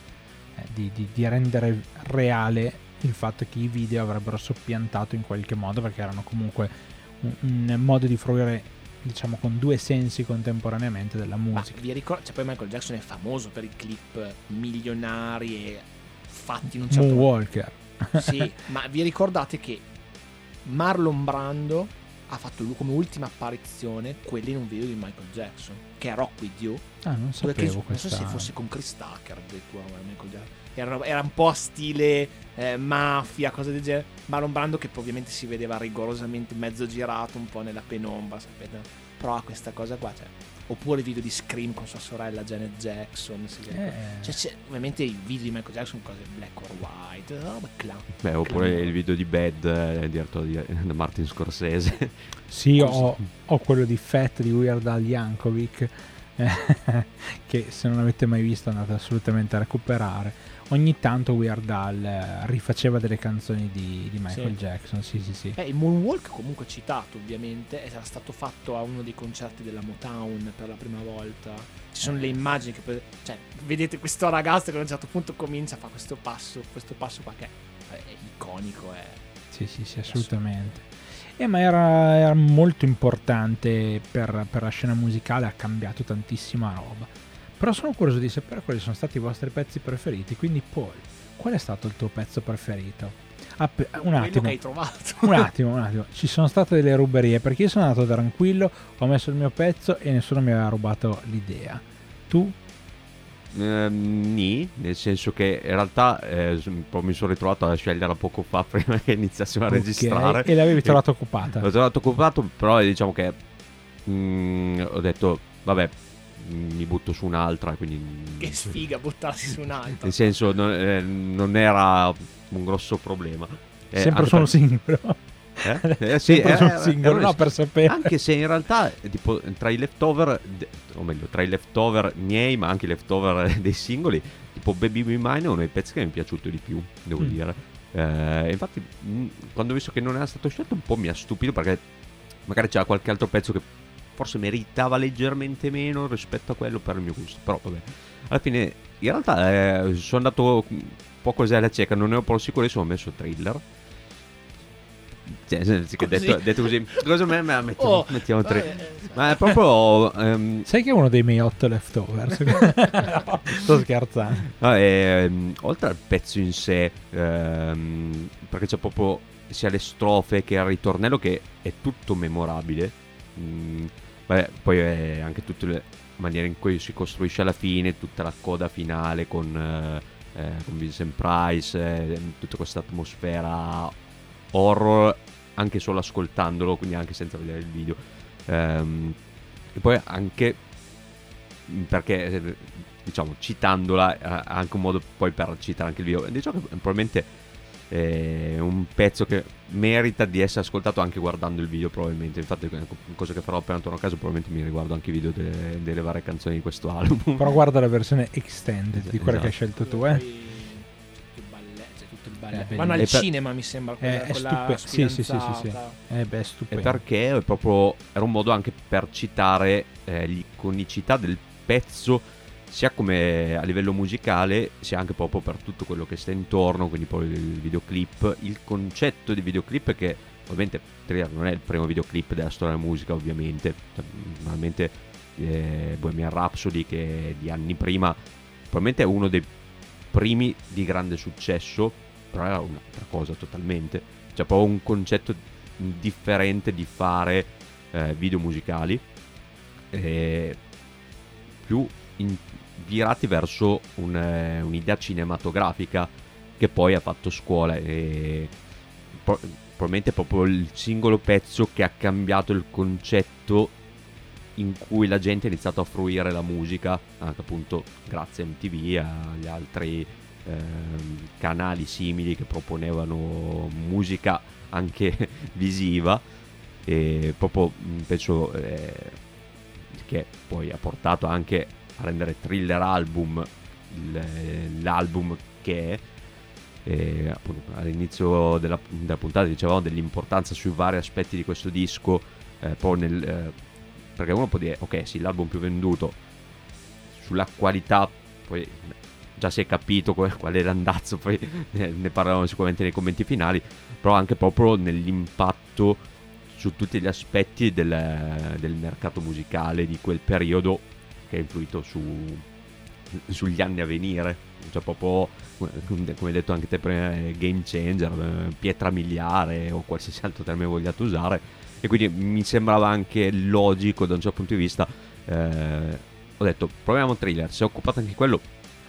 Speaker 1: di, di- di rendere reale il fatto che i video avrebbero soppiantato in qualche modo, perché erano comunque un, un modo di fruire, diciamo, con due sensi contemporaneamente della
Speaker 2: Ma
Speaker 1: musica.
Speaker 2: vi ricordo, cioè poi Michael Jackson è famoso per i clip milionari e fatti in un certo modo.
Speaker 1: Moonwalker.
Speaker 2: Sì, ma vi ricordate che Marlon Brando ha fatto lui come ultima apparizione quella in un video di Michael Jackson, che è Rock With You,
Speaker 1: Ah, non
Speaker 2: dove che-
Speaker 1: sapevo
Speaker 2: non
Speaker 1: questa.
Speaker 2: so se fosse con Chris Tucker addirittura ma Michael Jackson. Era, era un po' stile eh, mafia, cose del genere. Marlon Brando che poi ovviamente si vedeva rigorosamente mezzo girato, un po' nella penombra, sapete? Però ha questa cosa qua, cioè. Oppure il video di Scream con sua sorella Janet Jackson.
Speaker 1: Eh,
Speaker 2: Cioè, c'è- ovviamente i video di Michael Jackson cose black or white, roba clown.
Speaker 3: Beh, oppure il video di Bad eh, diretto di- da Martin Scorsese.
Speaker 1: Sì, ho, ho quello di Fat di Weird Al Yankovic, eh, che se non avete mai visto andate assolutamente a recuperare. Ogni tanto Weird Al eh, rifaceva delle canzoni di, di Michael
Speaker 2: Sì.
Speaker 1: Jackson, sì sì sì.
Speaker 2: Eh, il Moonwalk comunque citato ovviamente era stato fatto a uno dei concerti della Motown per la prima volta ci sono le immagini che cioè vedete questo ragazzo che a un certo punto comincia a fare questo passo questo passo qua che è, è iconico è
Speaker 1: Sì, sì, sì, assolutamente. Eh, ma era, era molto importante per, per la scena musicale, ha cambiato tantissima roba. Però sono curioso di sapere quali sono stati i vostri pezzi preferiti. Quindi, Paul, qual è stato il tuo pezzo preferito? Ah, un
Speaker 2: quello
Speaker 1: attimo.
Speaker 2: che hai trovato
Speaker 1: Un attimo, un attimo. Ci sono state delle ruberie perché io sono andato tranquillo, ho messo il mio pezzo e nessuno mi aveva rubato l'idea. Tu?
Speaker 3: Ehm, nì, nel senso che in realtà eh, s- un po' mi sono ritrovato a sceglierla poco fa prima che iniziassimo a
Speaker 1: Ok,
Speaker 3: registrare.
Speaker 1: E l'avevi
Speaker 3: E-
Speaker 1: trovata occupata.
Speaker 3: L'ho trovato occupato, però diciamo che mm, ho detto, vabbè, mi butto su un'altra, quindi...
Speaker 2: che sfiga buttarsi su un altro
Speaker 3: Nel senso, non, eh, non era un grosso problema. Eh,
Speaker 1: Sempre solo
Speaker 3: per-
Speaker 1: singolo.
Speaker 3: Eh? Eh, sì,
Speaker 1: Sempre
Speaker 3: eh, eh,
Speaker 1: singolo,
Speaker 3: eh,
Speaker 1: no, per sapere.
Speaker 3: Anche se in realtà, eh, tipo, tra i leftover, o meglio, tra i leftover miei, ma anche i leftover dei singoli, tipo Baby Be Mine è uno dei pezzi che mi è piaciuto di più, devo
Speaker 1: Mm.
Speaker 3: dire. Eh, infatti, mh, quando ho visto che non era stato scelto, un po' mi ha stupito perché magari c'era qualche altro pezzo che forse meritava leggermente meno rispetto a quello per il mio gusto. Però vabbè, alla fine, in realtà, eh, sono andato un po' così alla cieca, non ne ero proprio sicurissimo, ho messo thriller. Cioè,
Speaker 2: Così?
Speaker 3: detto, detto così, cosa me, me la mettiamo,
Speaker 2: Oh,
Speaker 3: mettiamo tre.
Speaker 2: eh,
Speaker 3: Ma è proprio. ehm,
Speaker 1: Sai che è uno dei miei otto leftovers? No, sto scherzando.
Speaker 3: no, ehm, oltre al pezzo in sé, ehm, perché c'è proprio sia le strofe che il ritornello che è tutto memorabile. Mm, vabbè, poi è anche tutte le maniere in cui si costruisce alla fine, tutta la coda finale con, eh, eh, con Vincent Price, eh, tutta questa atmosfera horror, anche solo ascoltandolo, quindi anche senza vedere il video. Ehm, E poi anche perché, eh, diciamo, citandola, eh, ha anche un modo poi per citare anche il video. Diciamo che probabilmente è un pezzo che merita di essere ascoltato anche guardando il video probabilmente infatti è una cosa che farò appena torno a casa probabilmente mi riguardo anche i video delle, delle varie canzoni di questo album
Speaker 1: però guarda la versione extended di quella
Speaker 3: Esatto.
Speaker 1: che hai scelto tu eh. Eh,
Speaker 2: Vanno al
Speaker 3: e per-
Speaker 2: cinema, mi sembra. Quella,
Speaker 1: è stupe- sì, sì, sì, sì, eh beh
Speaker 3: E
Speaker 1: stupendo
Speaker 3: perché è proprio era un modo anche per citare eh, l'iconicità del pezzo, sia come a livello musicale, sia anche proprio per tutto quello che sta intorno, quindi poi il videoclip, il concetto di videoclip che ovviamente Thriller non è il primo videoclip della storia della musica, ovviamente, Cioè, normalmente eh, Bohemian Rhapsody che di anni prima probabilmente è uno dei primi di grande successo, però era un'altra cosa totalmente, cioè proprio un concetto differente di fare eh, video musicali. Eh, più in- virati verso un, eh, un'idea cinematografica che poi ha fatto scuola e pro- probabilmente è proprio il singolo pezzo che ha cambiato il concetto in cui la gente ha iniziato a fruire la musica anche appunto grazie a MTV agli altri ehm, canali simili che proponevano musica anche visiva. E proprio mh, penso eh, che poi ha portato anche a rendere Thriller Album l'album che è e appunto all'inizio della, della puntata dicevamo dell'importanza sui vari aspetti di questo disco eh, poi nel, eh, perché uno può dire ok sì l'album più venduto sulla qualità poi già si è capito qual qual è l'andazzo poi eh, ne parleremo sicuramente nei commenti finali però anche proprio nell'impatto su tutti gli aspetti del, del mercato musicale di quel periodo che ha influito su, sugli anni a venire. Cioè proprio come hai detto anche te prima eh, game changer eh, pietra miliare o qualsiasi altro termine vogliate usare. E quindi mi sembrava anche logico da un certo punto di vista eh, ho detto proviamo thriller. Se è occupato anche quello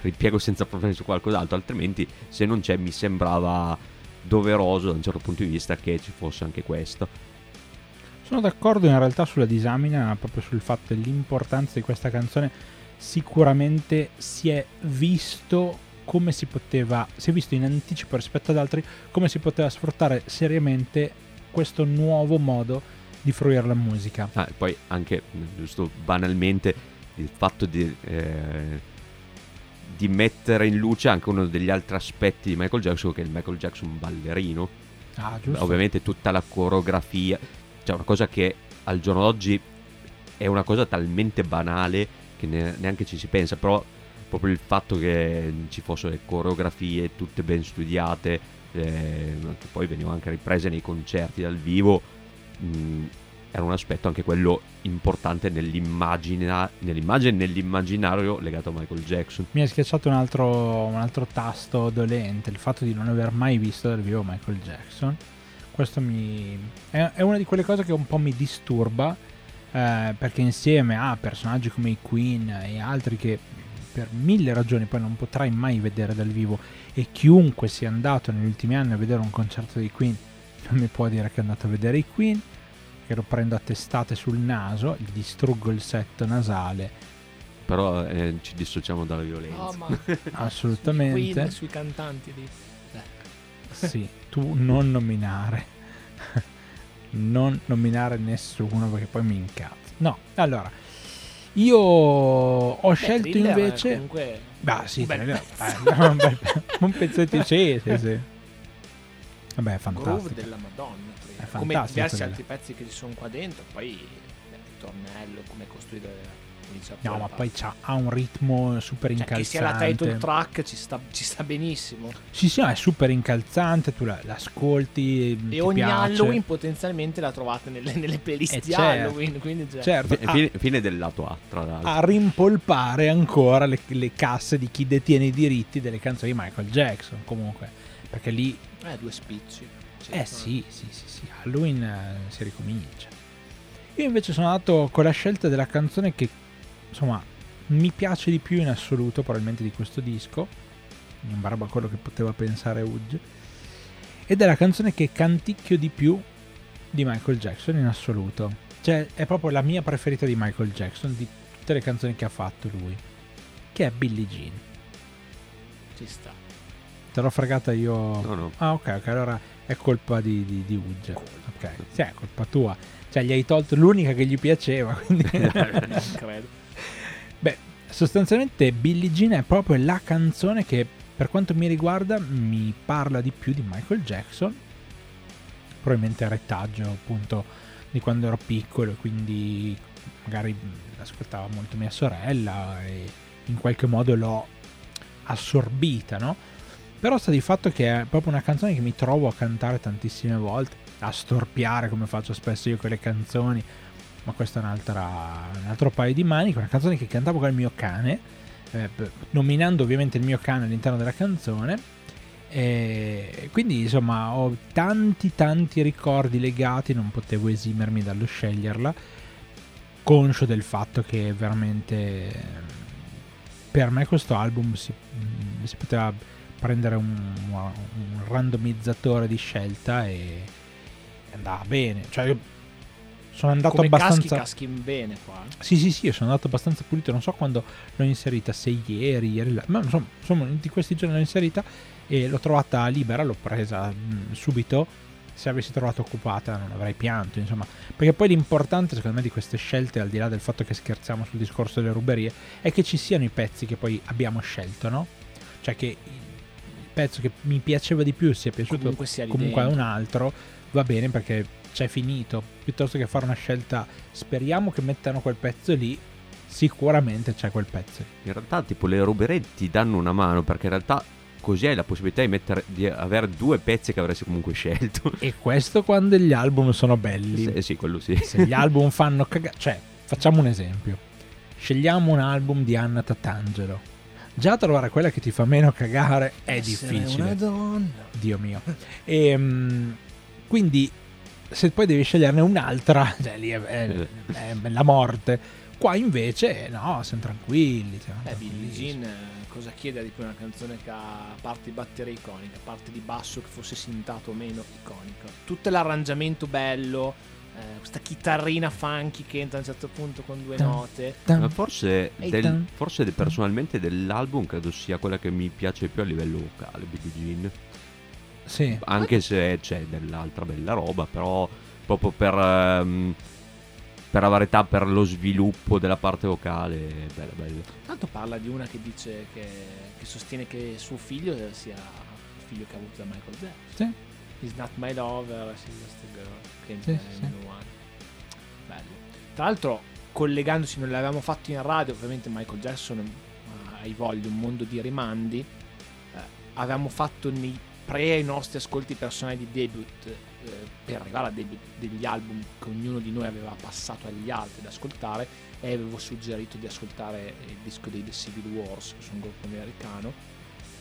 Speaker 3: ripiego senza problemi su qualcos'altro altrimenti se non c'è mi sembrava doveroso da un certo punto di vista che ci fosse anche questo
Speaker 1: Sono d'accordo in realtà sulla disamina, proprio sul fatto dell'importanza di questa canzone. Sicuramente si è visto come si poteva, si è visto in anticipo rispetto ad altri, come si poteva sfruttare seriamente questo nuovo modo di fruire la musica.
Speaker 3: Ah, e poi anche, giusto banalmente, il fatto di, eh, di mettere in luce anche uno degli altri aspetti di Michael Jackson, che è il Michael Jackson ballerino.
Speaker 1: Ah.
Speaker 3: Ovviamente tutta la coreografia, cioè una cosa che al giorno d'oggi è una cosa talmente banale che ne- neanche ci si pensa, però proprio il fatto che ci fossero le coreografie tutte ben studiate, eh, che poi venivano anche riprese nei concerti dal vivo, mh, era un aspetto anche quello importante nell'immagina- nell'immagine e nell'immaginario legato a Michael Jackson.
Speaker 1: Mi è schiacciato un altro, un altro tasto dolente, il fatto di non aver mai visto dal vivo Michael Jackson. Questo mi... è, è una di quelle cose che un po' mi disturba, eh, perché insieme a personaggi come i Queen e altri che per mille ragioni poi non potrai mai vedere dal vivo e chiunque sia andato negli ultimi anni a vedere un concerto dei Queen non mi può dire che è andato a vedere i Queen, che lo prendo a testate sul naso, gli distruggo il setto nasale,
Speaker 3: Però eh, ci dissociamo dalla violenza.
Speaker 2: Oh, ma
Speaker 1: assolutamente.
Speaker 2: Sui Queen, sui cantanti di...
Speaker 1: Sì, tu non nominare. non nominare nessuno perché poi mi incazzo. No, allora. Io ho
Speaker 2: Beh,
Speaker 1: scelto
Speaker 2: Thriller,
Speaker 1: invece.
Speaker 2: Comunque,
Speaker 1: Bah, sì,
Speaker 2: un bel
Speaker 1: Thriller,
Speaker 2: pezzo.
Speaker 1: eh, un, pezzetto sì, sì, sì. Vabbè, è fantastico.
Speaker 2: della Madonna.
Speaker 1: È
Speaker 2: come diversi altri pezzi che ci sono qua dentro. Poi il tornello, come a
Speaker 1: No, ma poi c'ha, ha un ritmo super
Speaker 2: Cioè, che sia la title
Speaker 1: incalzante.
Speaker 2: track ci sta, ci sta benissimo.
Speaker 1: Sì, sì, no, è super incalzante. Tu la- l'ascolti.
Speaker 2: E
Speaker 1: ti
Speaker 2: ogni
Speaker 1: piace.
Speaker 2: Halloween potenzialmente la trovate nelle, nelle playlist
Speaker 1: Eh,
Speaker 2: di
Speaker 1: certo.
Speaker 2: Halloween. Quindi già-
Speaker 1: Certo, ha-
Speaker 3: fine, fine del lato A, tra l'altro.
Speaker 1: a rimpolpare ancora le, le casse di chi detiene i diritti delle canzoni di Michael Jackson. Comunque, perché lì,
Speaker 2: Eh, due spicci.
Speaker 1: eh sì, sì, sì, sì, Halloween eh, si ricomincia. Io invece sono andato con la scelta della canzone che, insomma, mi piace di più in assoluto, probabilmente di questo disco, in barba a quello che poteva pensare Udge, ed è la canzone che canticchio di più di Michael Jackson in assoluto. Cioè, è proprio la mia preferita di Michael Jackson, di tutte le canzoni che ha fatto lui, che è Billie Jean.
Speaker 2: Ci sta.
Speaker 1: Te l'ho fregata io.
Speaker 3: No, no.
Speaker 1: Ah, ok, ok, allora è colpa di, di, di Uggia. Ok, sì, è colpa tua. Cioè, gli hai tolto l'unica che gli piaceva, quindi...
Speaker 2: Credo.
Speaker 1: Beh, sostanzialmente Billie Jean è proprio la canzone che, per quanto mi riguarda, mi parla di più di Michael Jackson. Probabilmente è retaggio, appunto, di quando ero piccolo, quindi magari ascoltava molto mia sorella e in qualche modo l'ho assorbita, no? Però sta di fatto che è proprio una canzone che mi trovo a cantare tantissime volte, a storpiare come faccio spesso io con le canzoni, ma questo è un altro paio di maniche, una canzone che cantavo con il mio cane, eh, nominando ovviamente il mio cane all'interno della canzone. E quindi insomma ho tanti tanti ricordi legati, non potevo esimermi dallo sceglierla, conscio del fatto che veramente per me questo album si, mm, si poteva prendere un, un randomizzatore di scelta e andava bene. Cioè, io sono andato
Speaker 2: Come
Speaker 1: abbastanza.
Speaker 2: caschi, caschi bene qua. eh.
Speaker 1: Sì, sì, sì, io sono andato abbastanza pulito. Non so quando l'ho inserita, se ieri, ieri là. Ma insomma, insomma, di questi giorni l'ho inserita e l'ho trovata libera, l'ho presa mh, subito. Se avessi trovato occupata non avrei pianto, insomma. Perché poi l'importante, secondo me, di queste scelte, al di là del fatto che scherziamo sul discorso delle ruberie, è che ci siano i pezzi che poi abbiamo scelto, no? Cioè che il pezzo che mi piaceva di più sia piaciuto
Speaker 2: Comunque
Speaker 1: comunque a un altro, va bene perché c'è finito. Piuttosto che fare una scelta, speriamo che mettano quel pezzo lì, sicuramente c'è quel pezzo. lì.
Speaker 3: In realtà, tipo, le ruberie ti danno una mano perché in realtà così hai la possibilità di, mettere, di avere due pezzi che avresti comunque scelto.
Speaker 1: E questo quando gli album sono belli.
Speaker 3: Sì, sì, quello sì.
Speaker 1: Se gli album fanno cagare... Cioè, facciamo un esempio. Scegliamo un album di Anna Tatangelo. Già trovare quella che ti fa meno cagare è difficile.
Speaker 2: Una donna.
Speaker 1: Dio mio. E, mm, quindi, se poi devi sceglierne un'altra, cioè lì è, è- è la morte. Qua invece, no, siamo tranquilli. siamo
Speaker 2: Eh, Billie. Jean, eh, cosa chiede di più una canzone che ha parte di batteria iconica, parte di basso che fosse sintato o meno iconica. Tutto l'arrangiamento bello, eh, questa chitarrina funky che entra a un certo punto con due note.
Speaker 3: Ma forse, del- forse personalmente dell'album credo sia quella che mi piace più a livello vocale, Billie Jean.
Speaker 1: Sì.
Speaker 3: Anche se c'è dell'altra bella roba, però proprio per, ehm, per la varietà, per lo sviluppo della parte vocale, bella bella.
Speaker 2: Tanto parla di una che dice che, che sostiene che suo figlio sia il figlio che ha avuto da Michael Jackson.
Speaker 1: Sì.
Speaker 2: Is not my lover, she's just a girl. Che
Speaker 1: Sì,
Speaker 2: è
Speaker 1: sì.
Speaker 2: Bello. Tra l'altro, collegandosi, non l'avevamo fatto in radio, ovviamente Michael Jackson eh, hai voglia, un mondo di rimandi. Eh, avevamo fatto nei pre ai nostri ascolti personali di debut, eh, per arrivare a debut degli album che ognuno di noi aveva passato agli altri da ascoltare, e avevo suggerito di ascoltare il disco dei The Civil Wars, che sono un gruppo americano.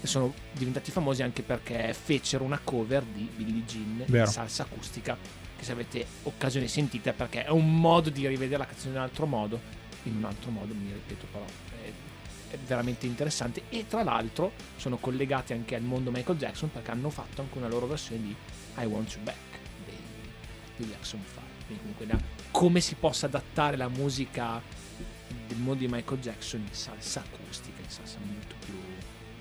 Speaker 2: E sono diventati famosi anche perché fecero una cover di Billie Jean
Speaker 1: Vero.
Speaker 2: in salsa acustica che se avete occasione sentite perché è un modo di rivedere la canzone in un altro modo in un altro modo mi ripeto però veramente interessante e tra l'altro sono collegati anche al mondo Michael Jackson perché hanno fatto anche una loro versione di I Want You Back dei, dei Jackson 5 quindi comunque da come si possa adattare la musica del mondo di Michael Jackson in salsa acustica in salsa molto più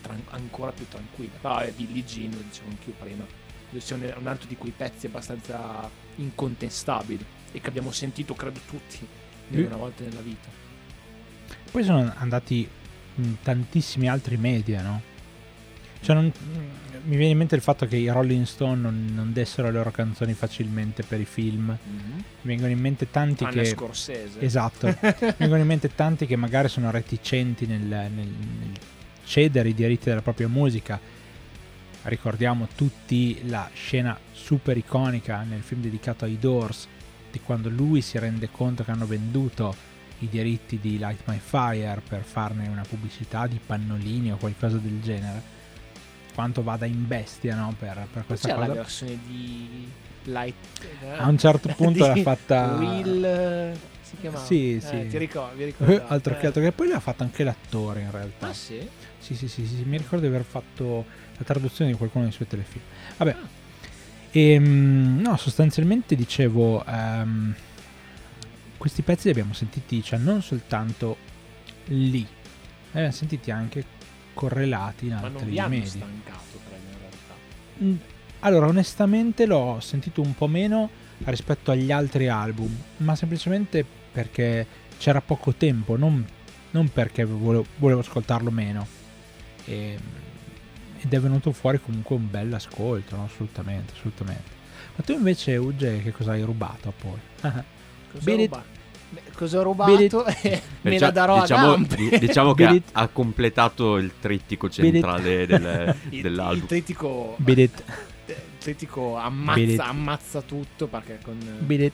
Speaker 2: tran- ancora più tranquilla. Però è Billie Jean lo dicevo anch'io prima versione- un altro di quei pezzi abbastanza incontestabili e che abbiamo sentito credo tutti una volta nella vita.
Speaker 1: Poi sono andati tantissimi altri media, no? Cioè, non- mi viene in mente il fatto che i Rolling Stone non, non dessero le loro canzoni facilmente per i film. Mi vengono in mente tanti
Speaker 2: tranne
Speaker 1: che.
Speaker 2: Scorsese
Speaker 1: Esatto. Mi vengono in mente tanti che magari sono reticenti nel, nel- nel cedere i diritti della propria musica. Ricordiamo tutti la scena super iconica nel film dedicato ai Doors di quando lui si rende conto che hanno venduto i diritti di Light My Fire per farne una pubblicità di pannolini o qualcosa del genere. Quanto vada in bestia no, per, per questa
Speaker 2: la
Speaker 1: cosa.
Speaker 2: versione di Light eh,
Speaker 1: A un certo punto
Speaker 2: di
Speaker 1: l'ha fatta.
Speaker 2: Will eh, si chiamava
Speaker 1: Sì,
Speaker 2: Eh,
Speaker 1: sì.
Speaker 2: ti
Speaker 1: Eh,
Speaker 2: ricordo
Speaker 1: altro che altro che poi l'ha fatto anche l'attore in realtà.
Speaker 2: ah sì
Speaker 1: Sì, sì, sì, sì, mi ricordo di aver fatto la traduzione di qualcuno dei suoi telefilm. Vabbè. E, no, sostanzialmente dicevo, ehm, questi pezzi li abbiamo sentiti cioè, non soltanto lì, li abbiamo sentiti anche correlati in
Speaker 2: Ma non
Speaker 1: altri
Speaker 2: vi
Speaker 1: medi.
Speaker 2: stancato, credo, in realtà.
Speaker 1: Mm, Allora, onestamente l'ho sentito un po' meno rispetto agli altri album, ma semplicemente perché c'era poco tempo, non, non perché volevo, volevo ascoltarlo meno. E- ed è venuto fuori comunque un bel ascolto, no? assolutamente, assolutamente. Ma tu invece, Ugge, che cosa hai rubato a Paul?
Speaker 2: Cosa rubato? Cosa ho rubato? E me la darò
Speaker 3: diciamo,
Speaker 2: a gambe.
Speaker 3: di- diciamo che
Speaker 1: Beat
Speaker 3: ha, completato il trittico centrale del-
Speaker 2: Il, il
Speaker 3: dell'album.
Speaker 2: trittico,
Speaker 1: Beat it,
Speaker 2: il trittico ammazza, ammazza tutto perché con...
Speaker 1: beat it.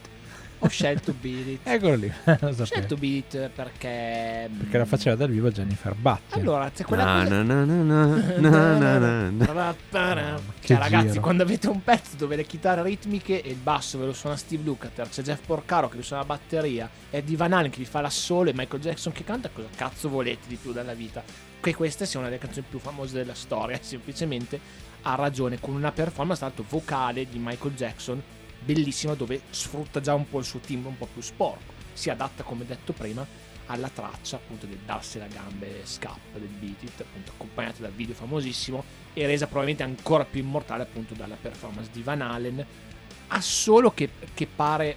Speaker 2: Ho scelto Beat It.
Speaker 1: Eccolo lì, lo
Speaker 2: Ho scelto Beat It perché...
Speaker 1: Perché la faceva dal vivo Jennifer Button.
Speaker 2: Allora, c'è quella
Speaker 3: Na.
Speaker 2: Cioè,
Speaker 1: che
Speaker 2: ragazzi, quando avete un pezzo dove le chitarre ritmiche e il basso ve lo suona Steve Lukather, c'è Jeff Porcaro che vi suona la batteria, Eddie Van Halen che vi fa l'assolo e Michael Jackson che canta, cosa cazzo volete di più dalla vita? Che questa sia una delle canzoni più famose della storia, semplicemente ha ragione, con una performance l'altro vocale di Michael Jackson bellissima dove sfrutta già un po' il suo timbro un po' più sporco, si adatta come detto prima alla traccia appunto del darsi la gambe scappa del Beat It, appunto accompagnata dal video famosissimo e resa probabilmente ancora più immortale appunto dalla performance di Van Halen. A solo che, che pare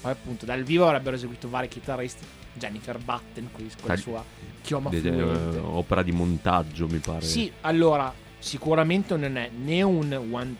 Speaker 2: poi appunto dal vivo avrebbero eseguito vari chitarristi Jennifer Button con con la sua chioma
Speaker 3: de-
Speaker 2: fluente.
Speaker 3: opera di montaggio, mi pare.
Speaker 2: sì allora sicuramente non è né un one,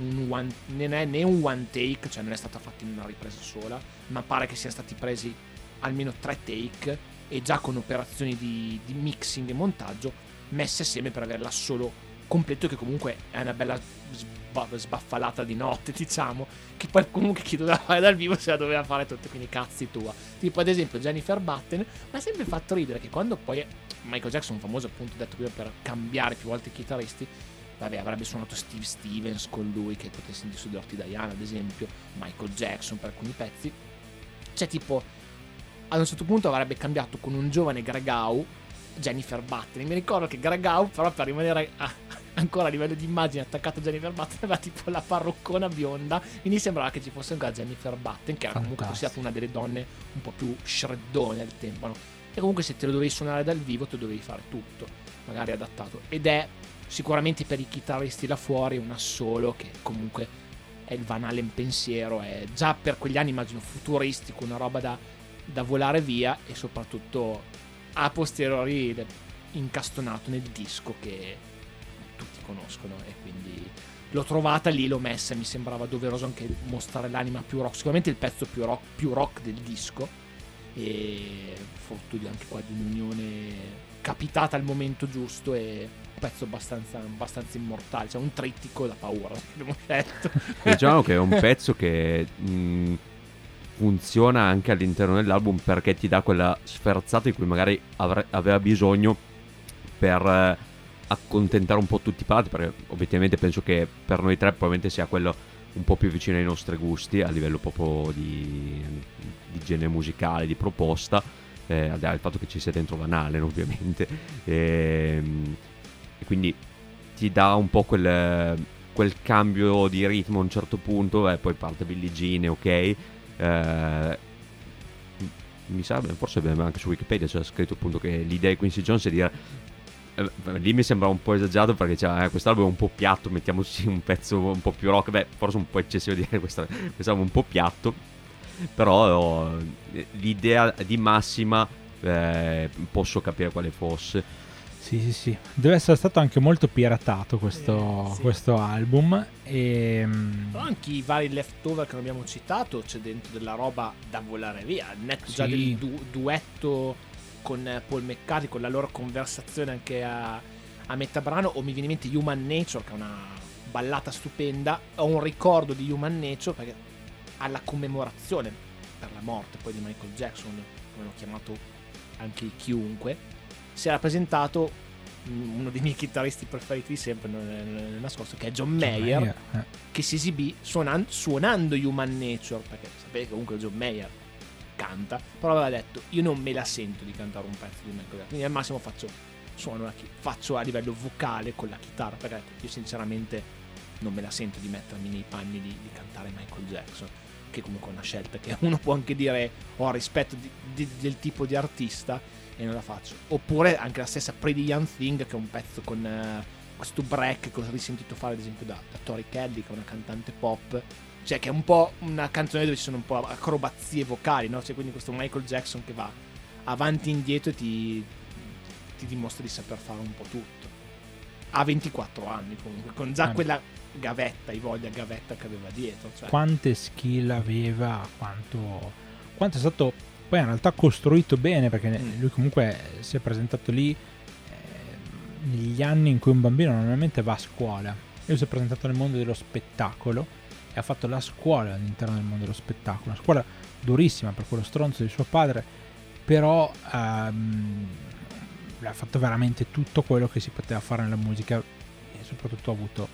Speaker 2: un one- non è né un one take cioè non è stata fatta in una ripresa sola ma pare che siano stati presi almeno tre take e già con operazioni di, di mixing e montaggio messe assieme per averla solo completo che comunque è una bella sba- sbaffalata di notte diciamo che poi comunque chi doveva fare dal vivo se la doveva fare tutta quindi cazzi tua. Tipo ad esempio Jennifer Button mi ha sempre fatto ridere che quando poi Michael Jackson famoso appunto detto prima per cambiare più volte i chitarristi vabbè avrebbe suonato Steve Stevens con lui che potesse sentirsi su Dirty Diana ad esempio Michael Jackson per alcuni pezzi c'è tipo ad un certo punto avrebbe cambiato con un giovane Gregau Jennifer Button. Mi ricordo che Gregau, però, per rimanere a- ancora a livello di immagine attaccato a Jennifer Button, aveva tipo la parruccona bionda. Quindi sembrava che ci fosse ancora Jennifer Button, che era comunque considerata una delle donne un po' più shreddone al tempo. no? E comunque, se te lo dovevi suonare dal vivo, te lo dovevi fare tutto, magari adattato. Ed è sicuramente per i chitarristi là fuori un assolo che comunque è il Van Halen pensiero. È già per quegli anni, immagino, futuristico, una roba da da volare via e soprattutto a posteriori incastonato nel disco che tutti conoscono e quindi l'ho trovata lì, l'ho messa, mi sembrava doveroso anche mostrare l'anima più rock, sicuramente il pezzo più rock, più rock del disco e frutto anche qua di un'unione capitata al momento giusto e pezzo abbastanza, abbastanza immortale, cioè un trittico da paura abbiamo scelto.
Speaker 3: Diciamo che è un pezzo che mh, funziona anche all'interno dell'album perché ti dà quella sferzata di cui magari avre- aveva bisogno per eh, accontentare un po' tutti i parti perché obiettivamente penso che per noi tre probabilmente sia quello un po' più vicino ai nostri gusti a livello proprio di, di genere musicale, di proposta eh, del fatto che ci sia dentro Van Halen ovviamente Ehm, e quindi ti dà un po' quel, quel cambio di ritmo a un certo punto e poi parte Billie Jean ok? Eh, mi sa forse anche su Wikipedia c'era scritto appunto che l'idea di Quincy Jones è dire eh, lì mi sembra un po' esagerato perché cioè, eh, quest'album è un po' piatto mettiamoci un pezzo un po' più rock beh forse un po' eccessivo dire questa, quest'album è un po' piatto però eh, l'idea di massima eh, posso capire quale fosse
Speaker 1: Sì, sì, sì. Deve essere stato anche molto piratato questo,
Speaker 2: Eh, sì.
Speaker 1: questo album. E, mm,
Speaker 2: Però anche i vari leftover che non abbiamo citato c'è dentro della roba da volare via. Netto già
Speaker 1: Sì.
Speaker 2: del du- duetto con Paul McCartney, con la loro conversazione anche a, a metà brano, o mi viene in mente Human Nature, che è una ballata stupenda. Ho un ricordo di Human Nature perché alla commemorazione per la morte poi di Michael Jackson, come l'ho chiamato anche chiunque, si era presentato uno dei miei chitarristi preferiti di sempre, non è, non è nascosto, che è John Mayer
Speaker 1: eh,
Speaker 2: che si esibì suonan- suonando Human Nature, perché sapete che comunque John Mayer canta, però aveva detto io non me la sento di cantare un pezzo di Michael Jackson, quindi al massimo faccio, suono la chi- faccio a livello vocale con la chitarra, perché io sinceramente non me la sento di mettermi nei panni di, di cantare Michael Jackson. che comunque è una scelta che uno può anche dire ho rispetto di, di, del tipo di artista e non la faccio. Oppure anche la stessa Pretty Young Thing che è un pezzo con uh, questo break che ho risentito fare ad esempio da, da Tori Kelly che è una cantante pop. Cioè che è un po' una canzone dove ci sono un po' acrobazie vocali, no? Cioè quindi questo Michael Jackson che va avanti e indietro e ti, ti dimostra di saper fare un po' tutto. Ha 24 anni comunque, con già
Speaker 1: Eh.
Speaker 2: quella gavetta, i voglia gavetta che aveva dietro. Cioè.
Speaker 1: quante skill aveva, quanto, quanto è stato poi in realtà costruito bene perché
Speaker 2: Mm.
Speaker 1: lui comunque si è presentato lì eh, negli anni in cui un bambino normalmente va a scuola. Lui si è presentato nel mondo dello spettacolo e ha fatto la scuola all'interno del mondo dello spettacolo, una scuola durissima per quello stronzo di suo padre, però ehm, ha fatto veramente tutto quello che si poteva fare nella musica e soprattutto ha avuto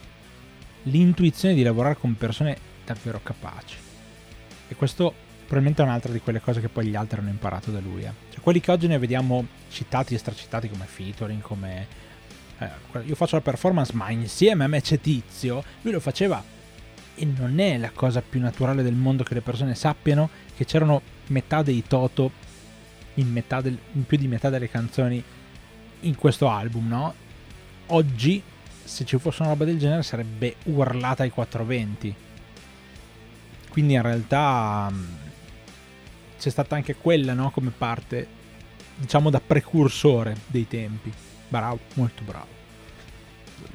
Speaker 1: l'intuizione di lavorare con persone davvero capaci. E questo probabilmente è un'altra di quelle cose che poi gli altri hanno imparato da lui. eh. Cioè, quelli che oggi ne vediamo citati e stracitati come featuring, come... eh, io faccio la performance ma insieme a me c'è Tizio, lui lo faceva e non è la cosa più naturale del mondo che le persone sappiano che c'erano metà dei Toto in, metà del- in più di metà delle canzoni in questo album, no? Oggi se ci fosse una roba del genere sarebbe urlata ai 420. Quindi in realtà mh, c'è stata anche quella, no? Come parte, diciamo, da precursore dei tempi. Bravo, molto bravo.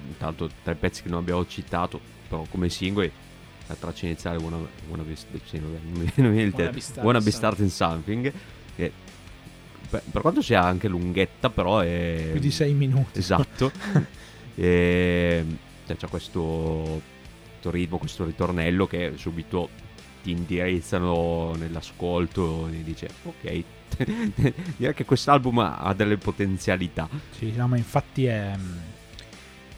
Speaker 3: Intanto tra i pezzi che non abbiamo citato, però come singoli, la traccia iniziale Wanna, wanna be, sì, non mi- non
Speaker 2: Wanna. Be Starting
Speaker 3: Wanna be
Speaker 2: Something.
Speaker 3: starting something. Che per, per quanto sia anche lunghetta, però è...
Speaker 1: Più di 6 minuti.
Speaker 3: Esatto. e cioè, c'è questo, questo ritmo, questo ritornello che subito ti indirizzano nell'ascolto e dice ok, direi che quest'album ha delle potenzialità.
Speaker 1: Sì, no, ma infatti è,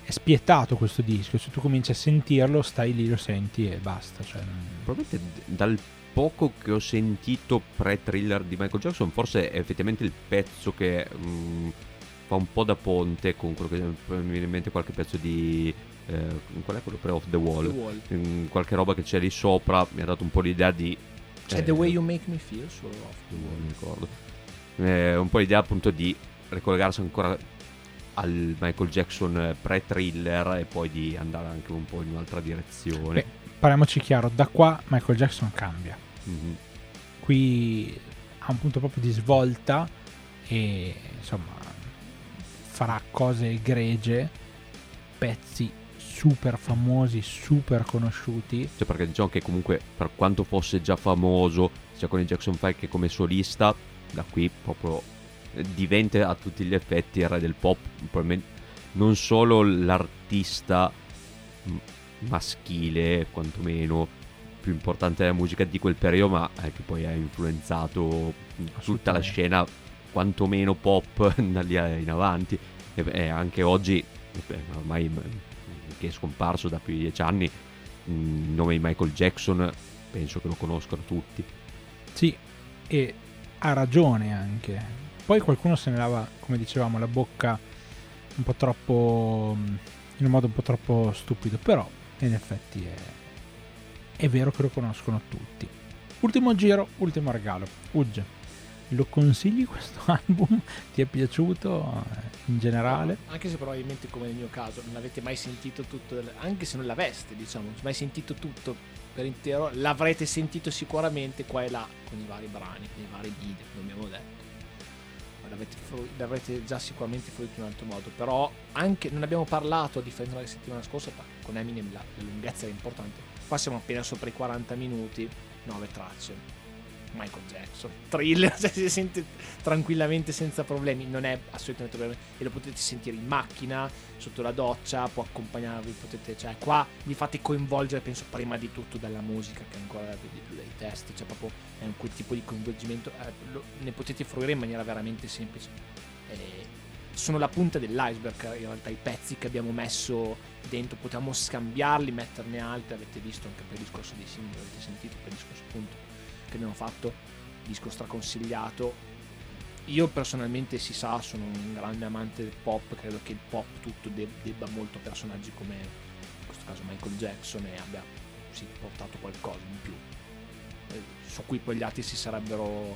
Speaker 1: è spietato questo disco. Se tu cominci a sentirlo, stai lì, lo senti e basta. Cioè, non-
Speaker 3: Probabilmente dal poco che ho sentito pre-thriller di Michael Jackson, forse è effettivamente il pezzo che mm, fa un po' da ponte con quello che mi viene in mente qualche pezzo di... Eh, qual è quello pre-off the wall?
Speaker 2: The Wall.
Speaker 3: Mm, qualche roba che c'è lì sopra mi ha dato un po' l'idea di...
Speaker 2: C'è
Speaker 3: eh,
Speaker 2: The Way You Make Me Feel solo off the wall.
Speaker 3: mi ricordo. Eh, un po' l'idea appunto di ricollegarsi ancora al Michael Jackson eh, pre-thriller e poi di andare anche un po' in un'altra direzione.
Speaker 1: Beh, parliamoci chiaro, da qua Michael Jackson cambia.
Speaker 3: Mhm.
Speaker 1: Qui ha un punto proprio di svolta e insomma farà cose egregie, pezzi super famosi, super conosciuti.
Speaker 3: Cioè, perché diciamo che comunque per quanto fosse già famoso sia con i Jackson 5 che come solista, da qui proprio eh, diventa a tutti gli effetti il re del pop, probabilmente non solo l'artista maschile, quantomeno più importante della musica di quel periodo, ma eh, che poi ha influenzato tutta la scena quantomeno pop da lì in avanti. E, e anche oggi beh, ormai mm, che è scomparso da più di dieci anni mm, il nome di Michael Jackson penso che lo conoscono tutti
Speaker 1: Sì, e ha ragione anche. Poi qualcuno se ne lava, come dicevamo, la bocca un po' troppo. in un modo un po' troppo stupido, però in effetti è, è vero che lo conoscono tutti. Ultimo giro, ultimo regalo. Ugge, lo consigli questo album? Ti è piaciuto eh, in generale?
Speaker 2: Anche se probabilmente come nel mio caso non avete mai sentito tutto, anche se non l'aveste, diciamo, mai sentito tutto per intero, l'avrete sentito sicuramente qua e là con i vari brani, nei vari video, come abbiamo detto. L'avete, l'avrete già sicuramente fruito in un altro modo, però anche non abbiamo parlato a differenza della settimana scorsa, con Eminem la, la lunghezza era importante. Qua siamo appena sopra i 40 minuti, 9 tracce. Michael Jackson, thriller, cioè si sente tranquillamente senza problemi, non è assolutamente problema e lo potete sentire in macchina, sotto la doccia, può accompagnarvi, potete, cioè qua vi fate coinvolgere penso prima di tutto dalla musica che ancora di più dai testi, cioè proprio è quel tipo di coinvolgimento, eh, lo- ne potete fruire in maniera veramente semplice. E sono la punta dell'iceberg in realtà i pezzi che abbiamo messo dentro, potevamo scambiarli, metterne altri, avete visto anche per il discorso dei singoli, avete sentito per il discorso appunto che abbiamo fatto, disco straconsigliato. Io personalmente si sa, sono un grande amante del pop, credo che il pop tutto de- debba molto a personaggi come in questo caso Michael Jackson e abbia sì, portato qualcosa in più. eh, su cui poi gli altri si sarebbero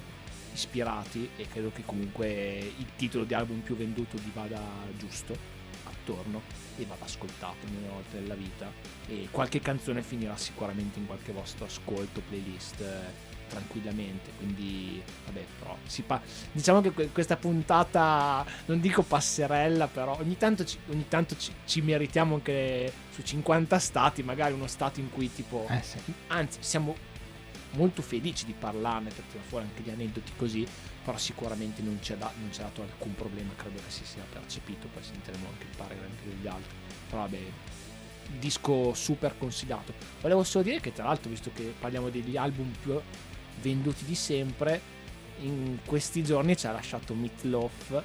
Speaker 2: ispirati e credo che comunque il titolo di album più venduto gli vada giusto attorno e vada ascoltato una volta nella vita e qualche canzone finirà sicuramente in qualche vostro ascolto playlist eh, tranquillamente quindi vabbè però si pa- diciamo che que- questa puntata non dico passerella però ogni tanto, ci, ogni tanto ci, ci meritiamo anche su 50 stati magari uno stato in cui tipo
Speaker 1: Eh sì.
Speaker 2: anzi siamo molto felici di parlarne per tirare fuori anche gli aneddoti così però sicuramente non ci, ha da- dato alcun problema credo che si sia percepito poi sentiremo anche il parere anche degli altri però vabbè disco super consigliato volevo solo dire che tra l'altro visto che parliamo degli album più venduti di sempre in questi giorni ci ha lasciato Meatloaf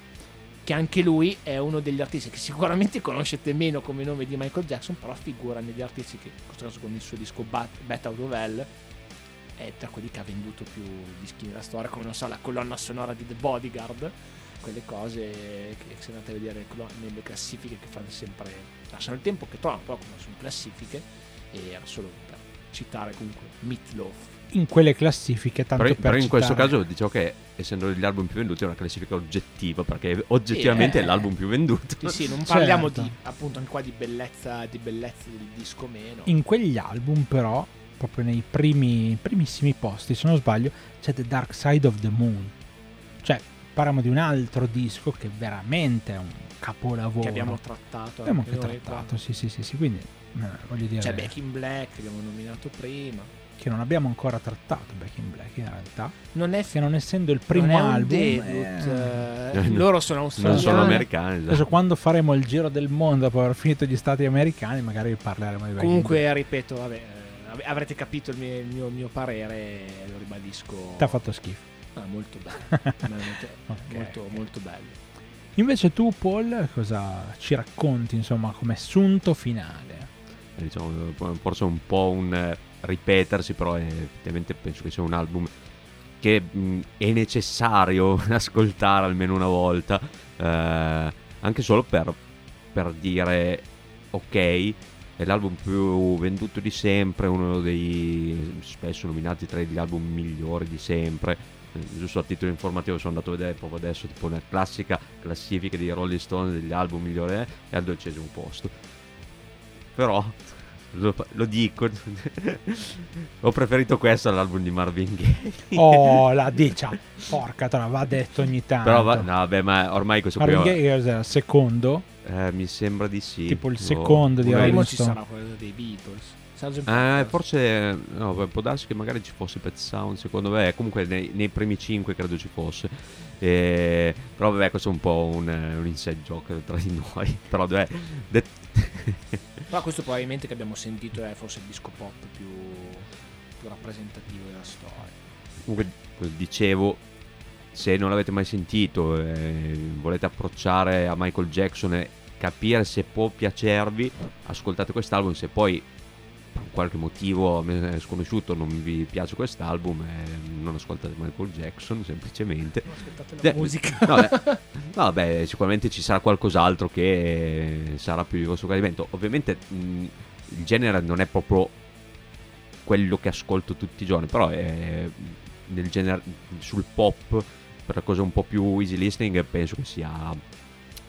Speaker 2: che anche lui è uno degli artisti che sicuramente conoscete meno come nome di Michael Jackson però figura negli artisti che in questo caso con il suo disco Bat, Out of Hell è tra quelli che ha venduto più dischi nella storia come non so la colonna sonora di The Bodyguard quelle cose che se andate a vedere nelle classifiche che fanno sempre lasciano il tempo che trovano però come sono classifiche e era solo per citare comunque Meatloaf
Speaker 1: In quelle classifiche, tanto
Speaker 3: Però,
Speaker 1: per
Speaker 3: però in questo
Speaker 1: citare-
Speaker 3: caso dicevo che essendo gli album più venduti è una classifica oggettiva perché oggettivamente
Speaker 1: eh.
Speaker 3: è l'album più venduto.
Speaker 2: Sì, sì, non parliamo
Speaker 1: Certo.
Speaker 2: di appunto anche qua di bellezza, di bellezza del disco meno.
Speaker 1: In quegli album, però, proprio nei primi, primissimi posti, se non sbaglio, c'è The Dark Side of the Moon. Cioè, parliamo di un altro disco che veramente è un capolavoro.
Speaker 2: che abbiamo trattato.
Speaker 1: Abbiamo
Speaker 2: anche
Speaker 1: trattato, sì, sì, sì, sì, quindi eh, voglio dire
Speaker 2: C'è Back in Black che abbiamo nominato prima.
Speaker 1: Che non abbiamo ancora trattato Back in Black in realtà,
Speaker 2: Non è
Speaker 1: che non essendo il primo
Speaker 2: non è
Speaker 1: album,
Speaker 2: debut,
Speaker 1: eh,
Speaker 2: eh, loro sono australiani.
Speaker 3: non sono americani. esatto.
Speaker 1: adesso quando faremo il giro del mondo dopo aver finito gli stati americani, magari parleremo di Back in Black.
Speaker 2: Comunque, ripeto, vabbè, eh, av- avrete capito il mio, il mio- il mio parere, lo ribadisco.
Speaker 1: Ti ha fatto schifo.
Speaker 2: Ah, molto bello. veramente
Speaker 1: Ok,
Speaker 2: molto,
Speaker 1: ok.
Speaker 2: molto bello.
Speaker 1: Invece tu, Paul, cosa ci racconti, insomma, come assunto finale?
Speaker 3: Eh, diciamo, forse un po' un eh, ripetersi, però eh, effettivamente penso che sia un album che mh, è necessario ascoltare almeno una volta, eh, anche solo per, per dire ok, è l'album più venduto di sempre, uno dei spesso nominati tra gli album migliori di sempre. Eh, Giusto a titolo informativo sono andato a vedere proprio adesso tipo una classica classifica di Rolling Stone degli album migliori eh, è al dodicesimo posto. Però lo, lo dico, ho preferito questo all'album di Marvin Gaye.
Speaker 1: Oh, la dicia, porca tra, va detto ogni tanto.
Speaker 3: Però va- no, vabbè, ma ormai questo qui
Speaker 1: Marvin Gaye cos'era? il secondo?
Speaker 3: eh, mi sembra di sì.
Speaker 1: Tipo il
Speaker 3: Oh,
Speaker 1: secondo di
Speaker 3: magari-
Speaker 1: Rolling
Speaker 2: Primo ci
Speaker 1: Stone.
Speaker 2: sarà quello dei Beatles. Sgt.
Speaker 3: Eh, forse no, può darsi che magari ci fosse Pet Sound, secondo me, comunque nei, nei primi 5 credo ci fosse. Eh, però vabbè, questo è un po' un, eh, un inside joke tra di noi. Però vabbè, det-
Speaker 2: Però questo probabilmente che abbiamo sentito è forse il disco pop più, più rappresentativo della storia.
Speaker 3: comunque dicevo, se non l'avete mai sentito e volete approcciare a Michael Jackson e capire se può piacervi, ascoltate quest'album, se poi per qualche motivo è sconosciuto non vi piace quest'album eh, non ascoltate Michael Jackson semplicemente
Speaker 2: Aspettate
Speaker 3: Eh,
Speaker 2: la musica.
Speaker 3: no, beh, no, vabbè, sicuramente ci sarà qualcos'altro che sarà più di vostro gradimento ovviamente mh, il genere non è proprio quello che ascolto tutti i giorni però è nel genere sul pop per la cosa un po' più easy listening penso che sia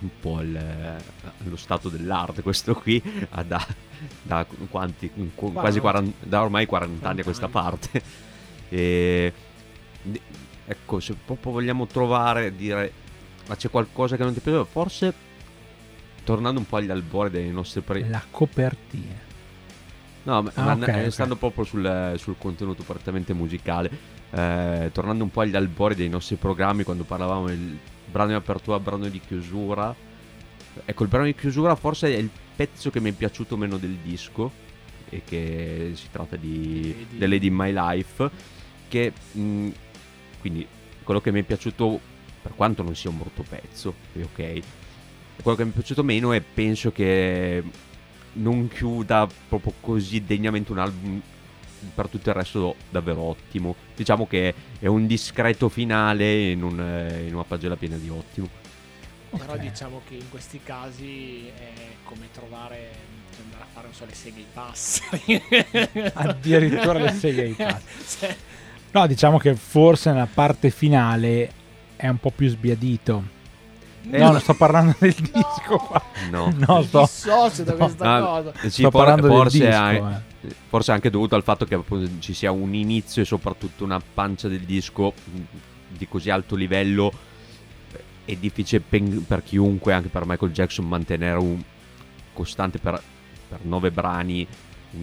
Speaker 3: un po' il- lo stato dell'arte questo qui da, da quanti qu- quasi 40 da ormai 40 anni a questa
Speaker 2: 40
Speaker 3: parte e ecco se proprio vogliamo trovare dire ma c'è qualcosa che non ti piace forse tornando un po' agli albori dei nostri pre-
Speaker 1: La copertina.
Speaker 3: No, ma,
Speaker 1: Ah,
Speaker 3: ma
Speaker 1: ok,
Speaker 3: eh,
Speaker 1: ok.
Speaker 3: stando proprio sul, sul contenuto prettamente musicale, eh, tornando un po' agli albori dei nostri programmi, quando parlavamo del brano di apertura, brano di chiusura, ecco, il brano di chiusura forse è il pezzo che mi è piaciuto meno del disco, e che si tratta di
Speaker 2: Lady.
Speaker 3: The Lady in My Life, che mh, quindi quello che mi è piaciuto, per quanto non sia un brutto pezzo, è ok, quello che mi è piaciuto meno è penso che non chiuda proprio così degnamente un album per tutto il resto davvero ottimo. Diciamo che è un discreto finale in, un- eh, in una pagina piena di ottimo.
Speaker 2: Però
Speaker 1: Ok.
Speaker 2: diciamo che in questi casi è come trovare cioè andare a fare non so le seghe ai passeri
Speaker 1: Addirittura le seghe ai passeri.
Speaker 2: Cioè,
Speaker 1: No, diciamo che forse nella parte finale è un po' più sbiadito.
Speaker 3: Eh,
Speaker 1: no,
Speaker 3: no.
Speaker 1: non sto parlando del disco qua.
Speaker 3: No.
Speaker 1: No, sto...
Speaker 2: dissocio da
Speaker 1: no.
Speaker 2: questa
Speaker 3: Ah,
Speaker 2: cosa.
Speaker 3: sì,
Speaker 1: Sto
Speaker 3: for-
Speaker 1: parlando del
Speaker 3: forse,
Speaker 1: disco,
Speaker 3: anche,
Speaker 1: eh.
Speaker 3: forse anche dovuto al fatto che ci sia un inizio e soprattutto una pancia del disco mh, di così alto livello eh, è difficile per chiunque, anche per Michael Jackson, mantenere un costante per, per nove brani, mh,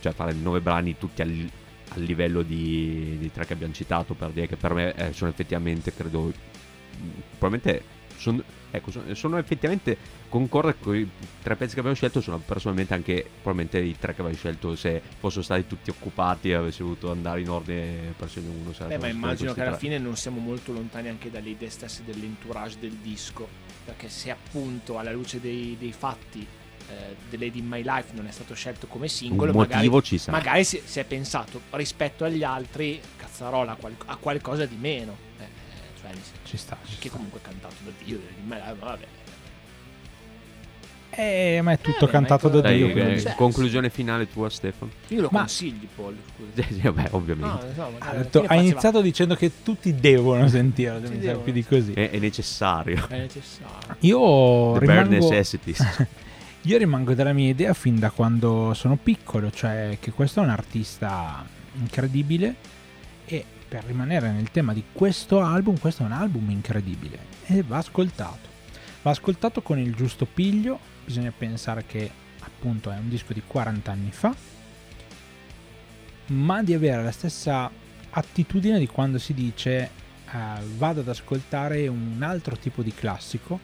Speaker 3: cioè fare nove brani tutti al, al livello di, di tre che abbiamo citato, per dire che per me eh, sono effettivamente, credo, mh, probabilmente sono, ecco, sono, sono effettivamente concordo con i tre pezzi che abbiamo scelto sono personalmente anche probabilmente i tre che avevo scelto se fossero stati tutti occupati e avessi voluto andare in ordine per scegliere uno
Speaker 2: Beh, ma immagino che alla
Speaker 3: tre.
Speaker 2: fine non siamo molto lontani anche dalle idee stesse dell'entourage del disco. Perché se appunto alla luce dei, dei fatti eh, The Lady in My Life non è stato scelto come singolo,
Speaker 3: un
Speaker 2: magari,
Speaker 3: motivo ci sarà
Speaker 2: magari si, si è pensato rispetto agli altri, cazzarola, a qualcosa di meno. Senso,
Speaker 1: Ci sta. ci
Speaker 2: che
Speaker 1: sta.
Speaker 2: comunque è cantato da Dio, ma vabbè.
Speaker 1: Eh, ma è tutto
Speaker 2: Eh,
Speaker 1: cantato da
Speaker 3: Dai,
Speaker 1: Dio.
Speaker 3: eh.
Speaker 2: Cioè,
Speaker 3: conclusione finale tua Stefano
Speaker 2: Io lo
Speaker 1: Ma-
Speaker 2: consigli, Paul. Scusa.
Speaker 3: Vabbè ovviamente
Speaker 2: No, no,
Speaker 1: Ha detto- ha iniziato dicendo che tutti devono sentire,
Speaker 2: devono.
Speaker 1: più di così.
Speaker 3: è, è necessario
Speaker 2: È necessario.
Speaker 1: Io
Speaker 3: the bare
Speaker 1: rimango,
Speaker 3: necessities
Speaker 1: io rimango della mia idea fin da quando sono piccolo, cioè che questo è un artista incredibile e per rimanere nel tema di questo album, questo è un album incredibile e va ascoltato. Va ascoltato con il giusto piglio, bisogna pensare che appunto è un disco di 40 anni fa, ma di avere la stessa attitudine di quando si dice eh, vado ad ascoltare un altro tipo di classico,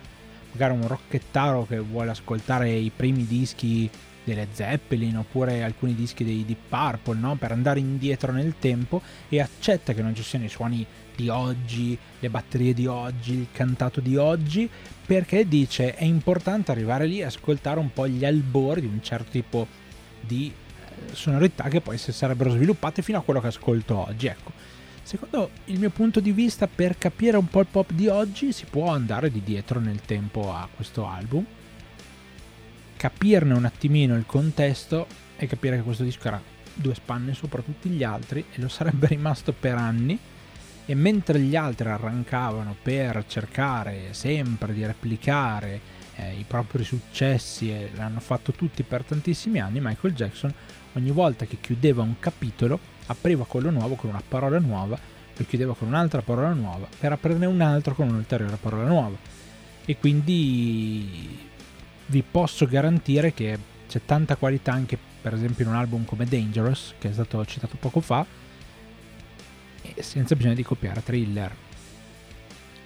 Speaker 1: magari un rocchettaro che vuole ascoltare i primi dischi delle Zeppelin oppure alcuni dischi dei Deep Purple, no? per andare indietro nel tempo e accetta che non ci siano i suoni di oggi, le batterie di oggi, il cantato di oggi, perché dice è importante arrivare lì e ascoltare un po' gli albori di un certo tipo di eh, sonorità che poi si sarebbero sviluppate fino a quello che ascolto oggi. Ecco, secondo il mio punto di vista, per capire un po' il pop di oggi si può andare di dietro nel tempo a questo album, capirne un attimino il contesto e capire che questo disco era due spanne sopra tutti gli altri e lo sarebbe rimasto per anni e mentre gli altri arrancavano per cercare sempre di replicare eh, i propri successi e l'hanno fatto tutti per tantissimi anni, Michael Jackson ogni volta che chiudeva un capitolo apriva quello nuovo con una parola nuova, lo chiudeva con un'altra parola nuova per aprirne un altro con un'ulteriore parola nuova. E quindi vi posso garantire che c'è tanta qualità anche per esempio in un album come Dangerous, che è stato citato poco fa, senza bisogno di copiare thriller.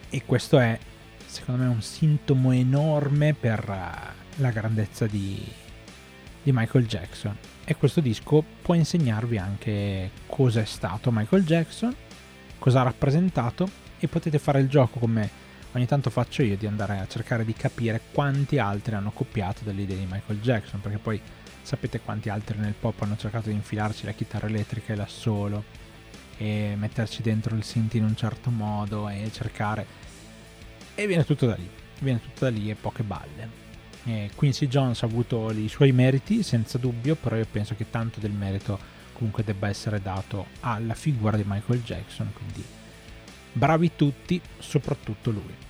Speaker 1: E questo è, secondo me, un sintomo enorme per eh, la grandezza di, di Michael Jackson. E questo disco può insegnarvi anche cosa è stato Michael Jackson, cosa ha rappresentato e potete fare il gioco come ogni tanto faccio io di andare a cercare di capire quanti altri hanno copiato delle idee di Michael Jackson, perché poi sapete quanti altri nel pop hanno cercato di infilarci la chitarra elettrica e l'assolo e metterci dentro il synth in un certo modo e cercare e viene tutto da lì, viene tutto da lì e poche balle. E Quincy Jones ha avuto i suoi meriti senza dubbio, però io penso che tanto del merito comunque debba essere dato alla figura di Michael Jackson, quindi bravi tutti, soprattutto lui.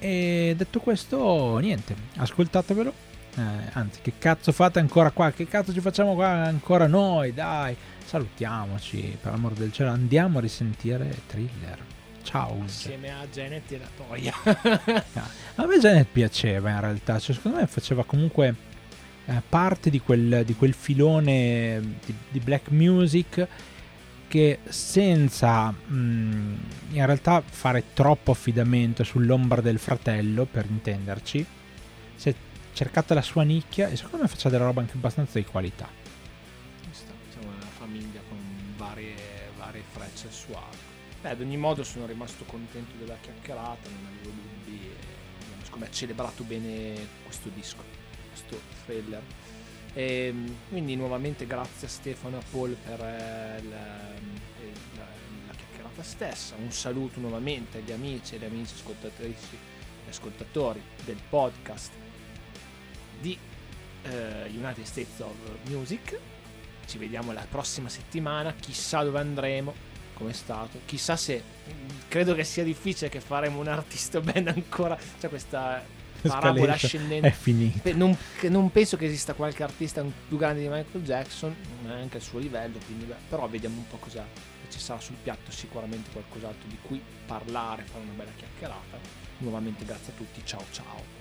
Speaker 1: E detto questo, niente, ascoltatevelo. Eh, anzi, che cazzo fate ancora qua? Che cazzo ci facciamo qua ancora noi? Dai, salutiamoci, per l'amor del cielo, andiamo a risentire Thriller. Ciao.
Speaker 2: Assieme a Janet e la Toia.
Speaker 1: A me Janet piaceva in realtà, cioè, secondo me faceva comunque eh, parte di quel, di quel filone di, di black music che senza mh, in realtà fare troppo affidamento sull'ombra del fratello, per intenderci, si è cercata la sua nicchia e secondo me faceva della roba anche abbastanza di qualità.
Speaker 2: Siamo una famiglia con varie, varie frecce arco. Beh, ad ogni modo sono rimasto contento della chiacchierata, non avevo dubbi. E me, celebrato bene questo disco, questo thriller. E, quindi nuovamente grazie a Stefano e a Paul per eh, la, la- la chiacchierata stessa. Un saluto nuovamente agli amici e alle amici ascoltatrici e ascoltatori del podcast di eh, United States of Music. Ci vediamo la prossima settimana, chissà dove andremo, come è stato. Chissà se credo che sia difficile che faremo un artista band ancora. C'è questa parabola ascendente.
Speaker 1: È finita.
Speaker 2: Non, non, penso che esista qualche artista più grande di Michael Jackson, neanche al suo livello, quindi, beh, però vediamo un po' cosa ci sarà sul piatto, sicuramente qualcos'altro di cui parlare, fare una bella chiacchierata. Nuovamente grazie a tutti, ciao ciao.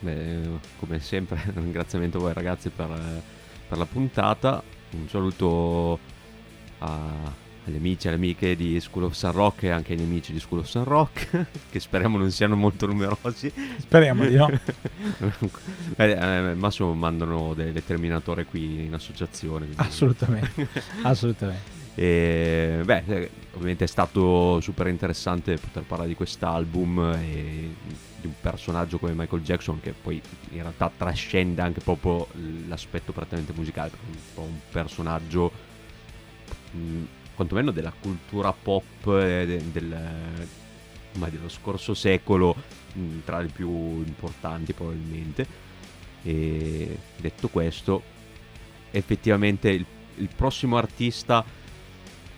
Speaker 3: Beh, come sempre, un ringraziamento a voi ragazzi per, per la puntata. Un saluto a, agli amici e alle amiche di School of Sun Rock e anche agli amici di School of Sun Rock, che speriamo non siano molto numerosi.
Speaker 1: Speriamo di no.
Speaker 3: eh, al massimo mandano delle determinatore qui in associazione.
Speaker 1: Quindi... Assolutamente, assolutamente.
Speaker 3: E, beh, eh, ovviamente è stato super interessante poter parlare di quest'album e di un personaggio come Michael Jackson che poi in realtà trascende anche proprio l'aspetto prettamente musicale, un un personaggio mh, quantomeno della cultura pop de, del, dello scorso secolo mh, tra le più importanti probabilmente. E detto questo, effettivamente il, il prossimo artista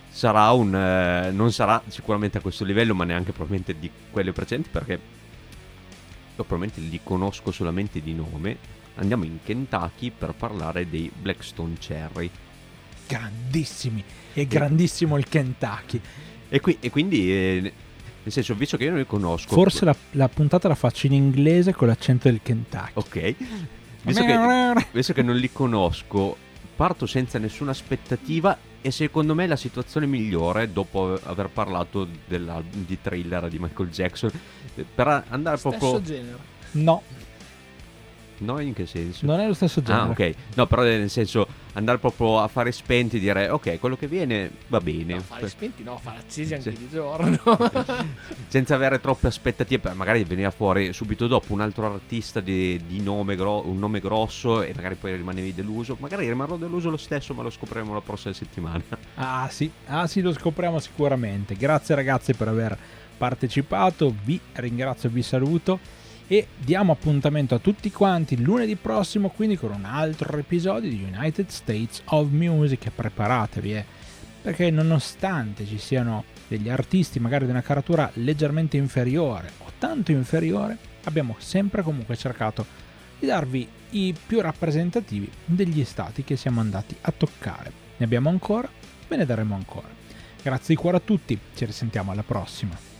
Speaker 3: sarà un eh, non sarà sicuramente a questo livello, ma neanche probabilmente di quelle precedenti perché io probabilmente li conosco solamente di nome. Andiamo in Kentucky per parlare dei Blackstone Cherry.
Speaker 1: Grandissimi, è grandissimo il Kentucky.
Speaker 3: E, qui, e quindi, eh, nel senso, visto che io non li conosco...
Speaker 1: Forse la, la, puntata la faccio in inglese con l'accento del Kentucky.
Speaker 3: Ok. Visto che, visto che non li conosco, parto senza nessuna aspettativa e secondo me la situazione migliore dopo aver parlato di thriller di Michael Jackson per andare
Speaker 2: Stesso
Speaker 3: proprio
Speaker 2: genere.
Speaker 1: No.
Speaker 3: No, in che senso?
Speaker 1: Non è lo stesso genere.
Speaker 3: Ah, ok. No, però nel senso andare proprio a fare spenti e dire ok, quello che viene va bene.
Speaker 2: No, fare spenti no, fare accesi anche di giorno.
Speaker 3: Senza avere troppe aspettative, magari veniva fuori subito dopo un altro artista di, di nome gro- un nome grosso e magari poi rimanevi deluso. Magari rimarrò deluso lo stesso, ma lo scopriremo la prossima settimana.
Speaker 1: Ah sì, ah sì, lo scopriamo sicuramente. Grazie ragazzi per aver partecipato, vi ringrazio, vi saluto e diamo appuntamento a tutti quanti lunedì prossimo quindi con un altro episodio di United States of Music. Preparatevi eh, perché nonostante ci siano degli artisti magari di una caratura leggermente inferiore o tanto inferiore abbiamo sempre comunque cercato di darvi i più rappresentativi degli stati che siamo andati a toccare. Ne abbiamo ancora ve ne daremo ancora. Grazie di cuore a tutti ci risentiamo alla prossima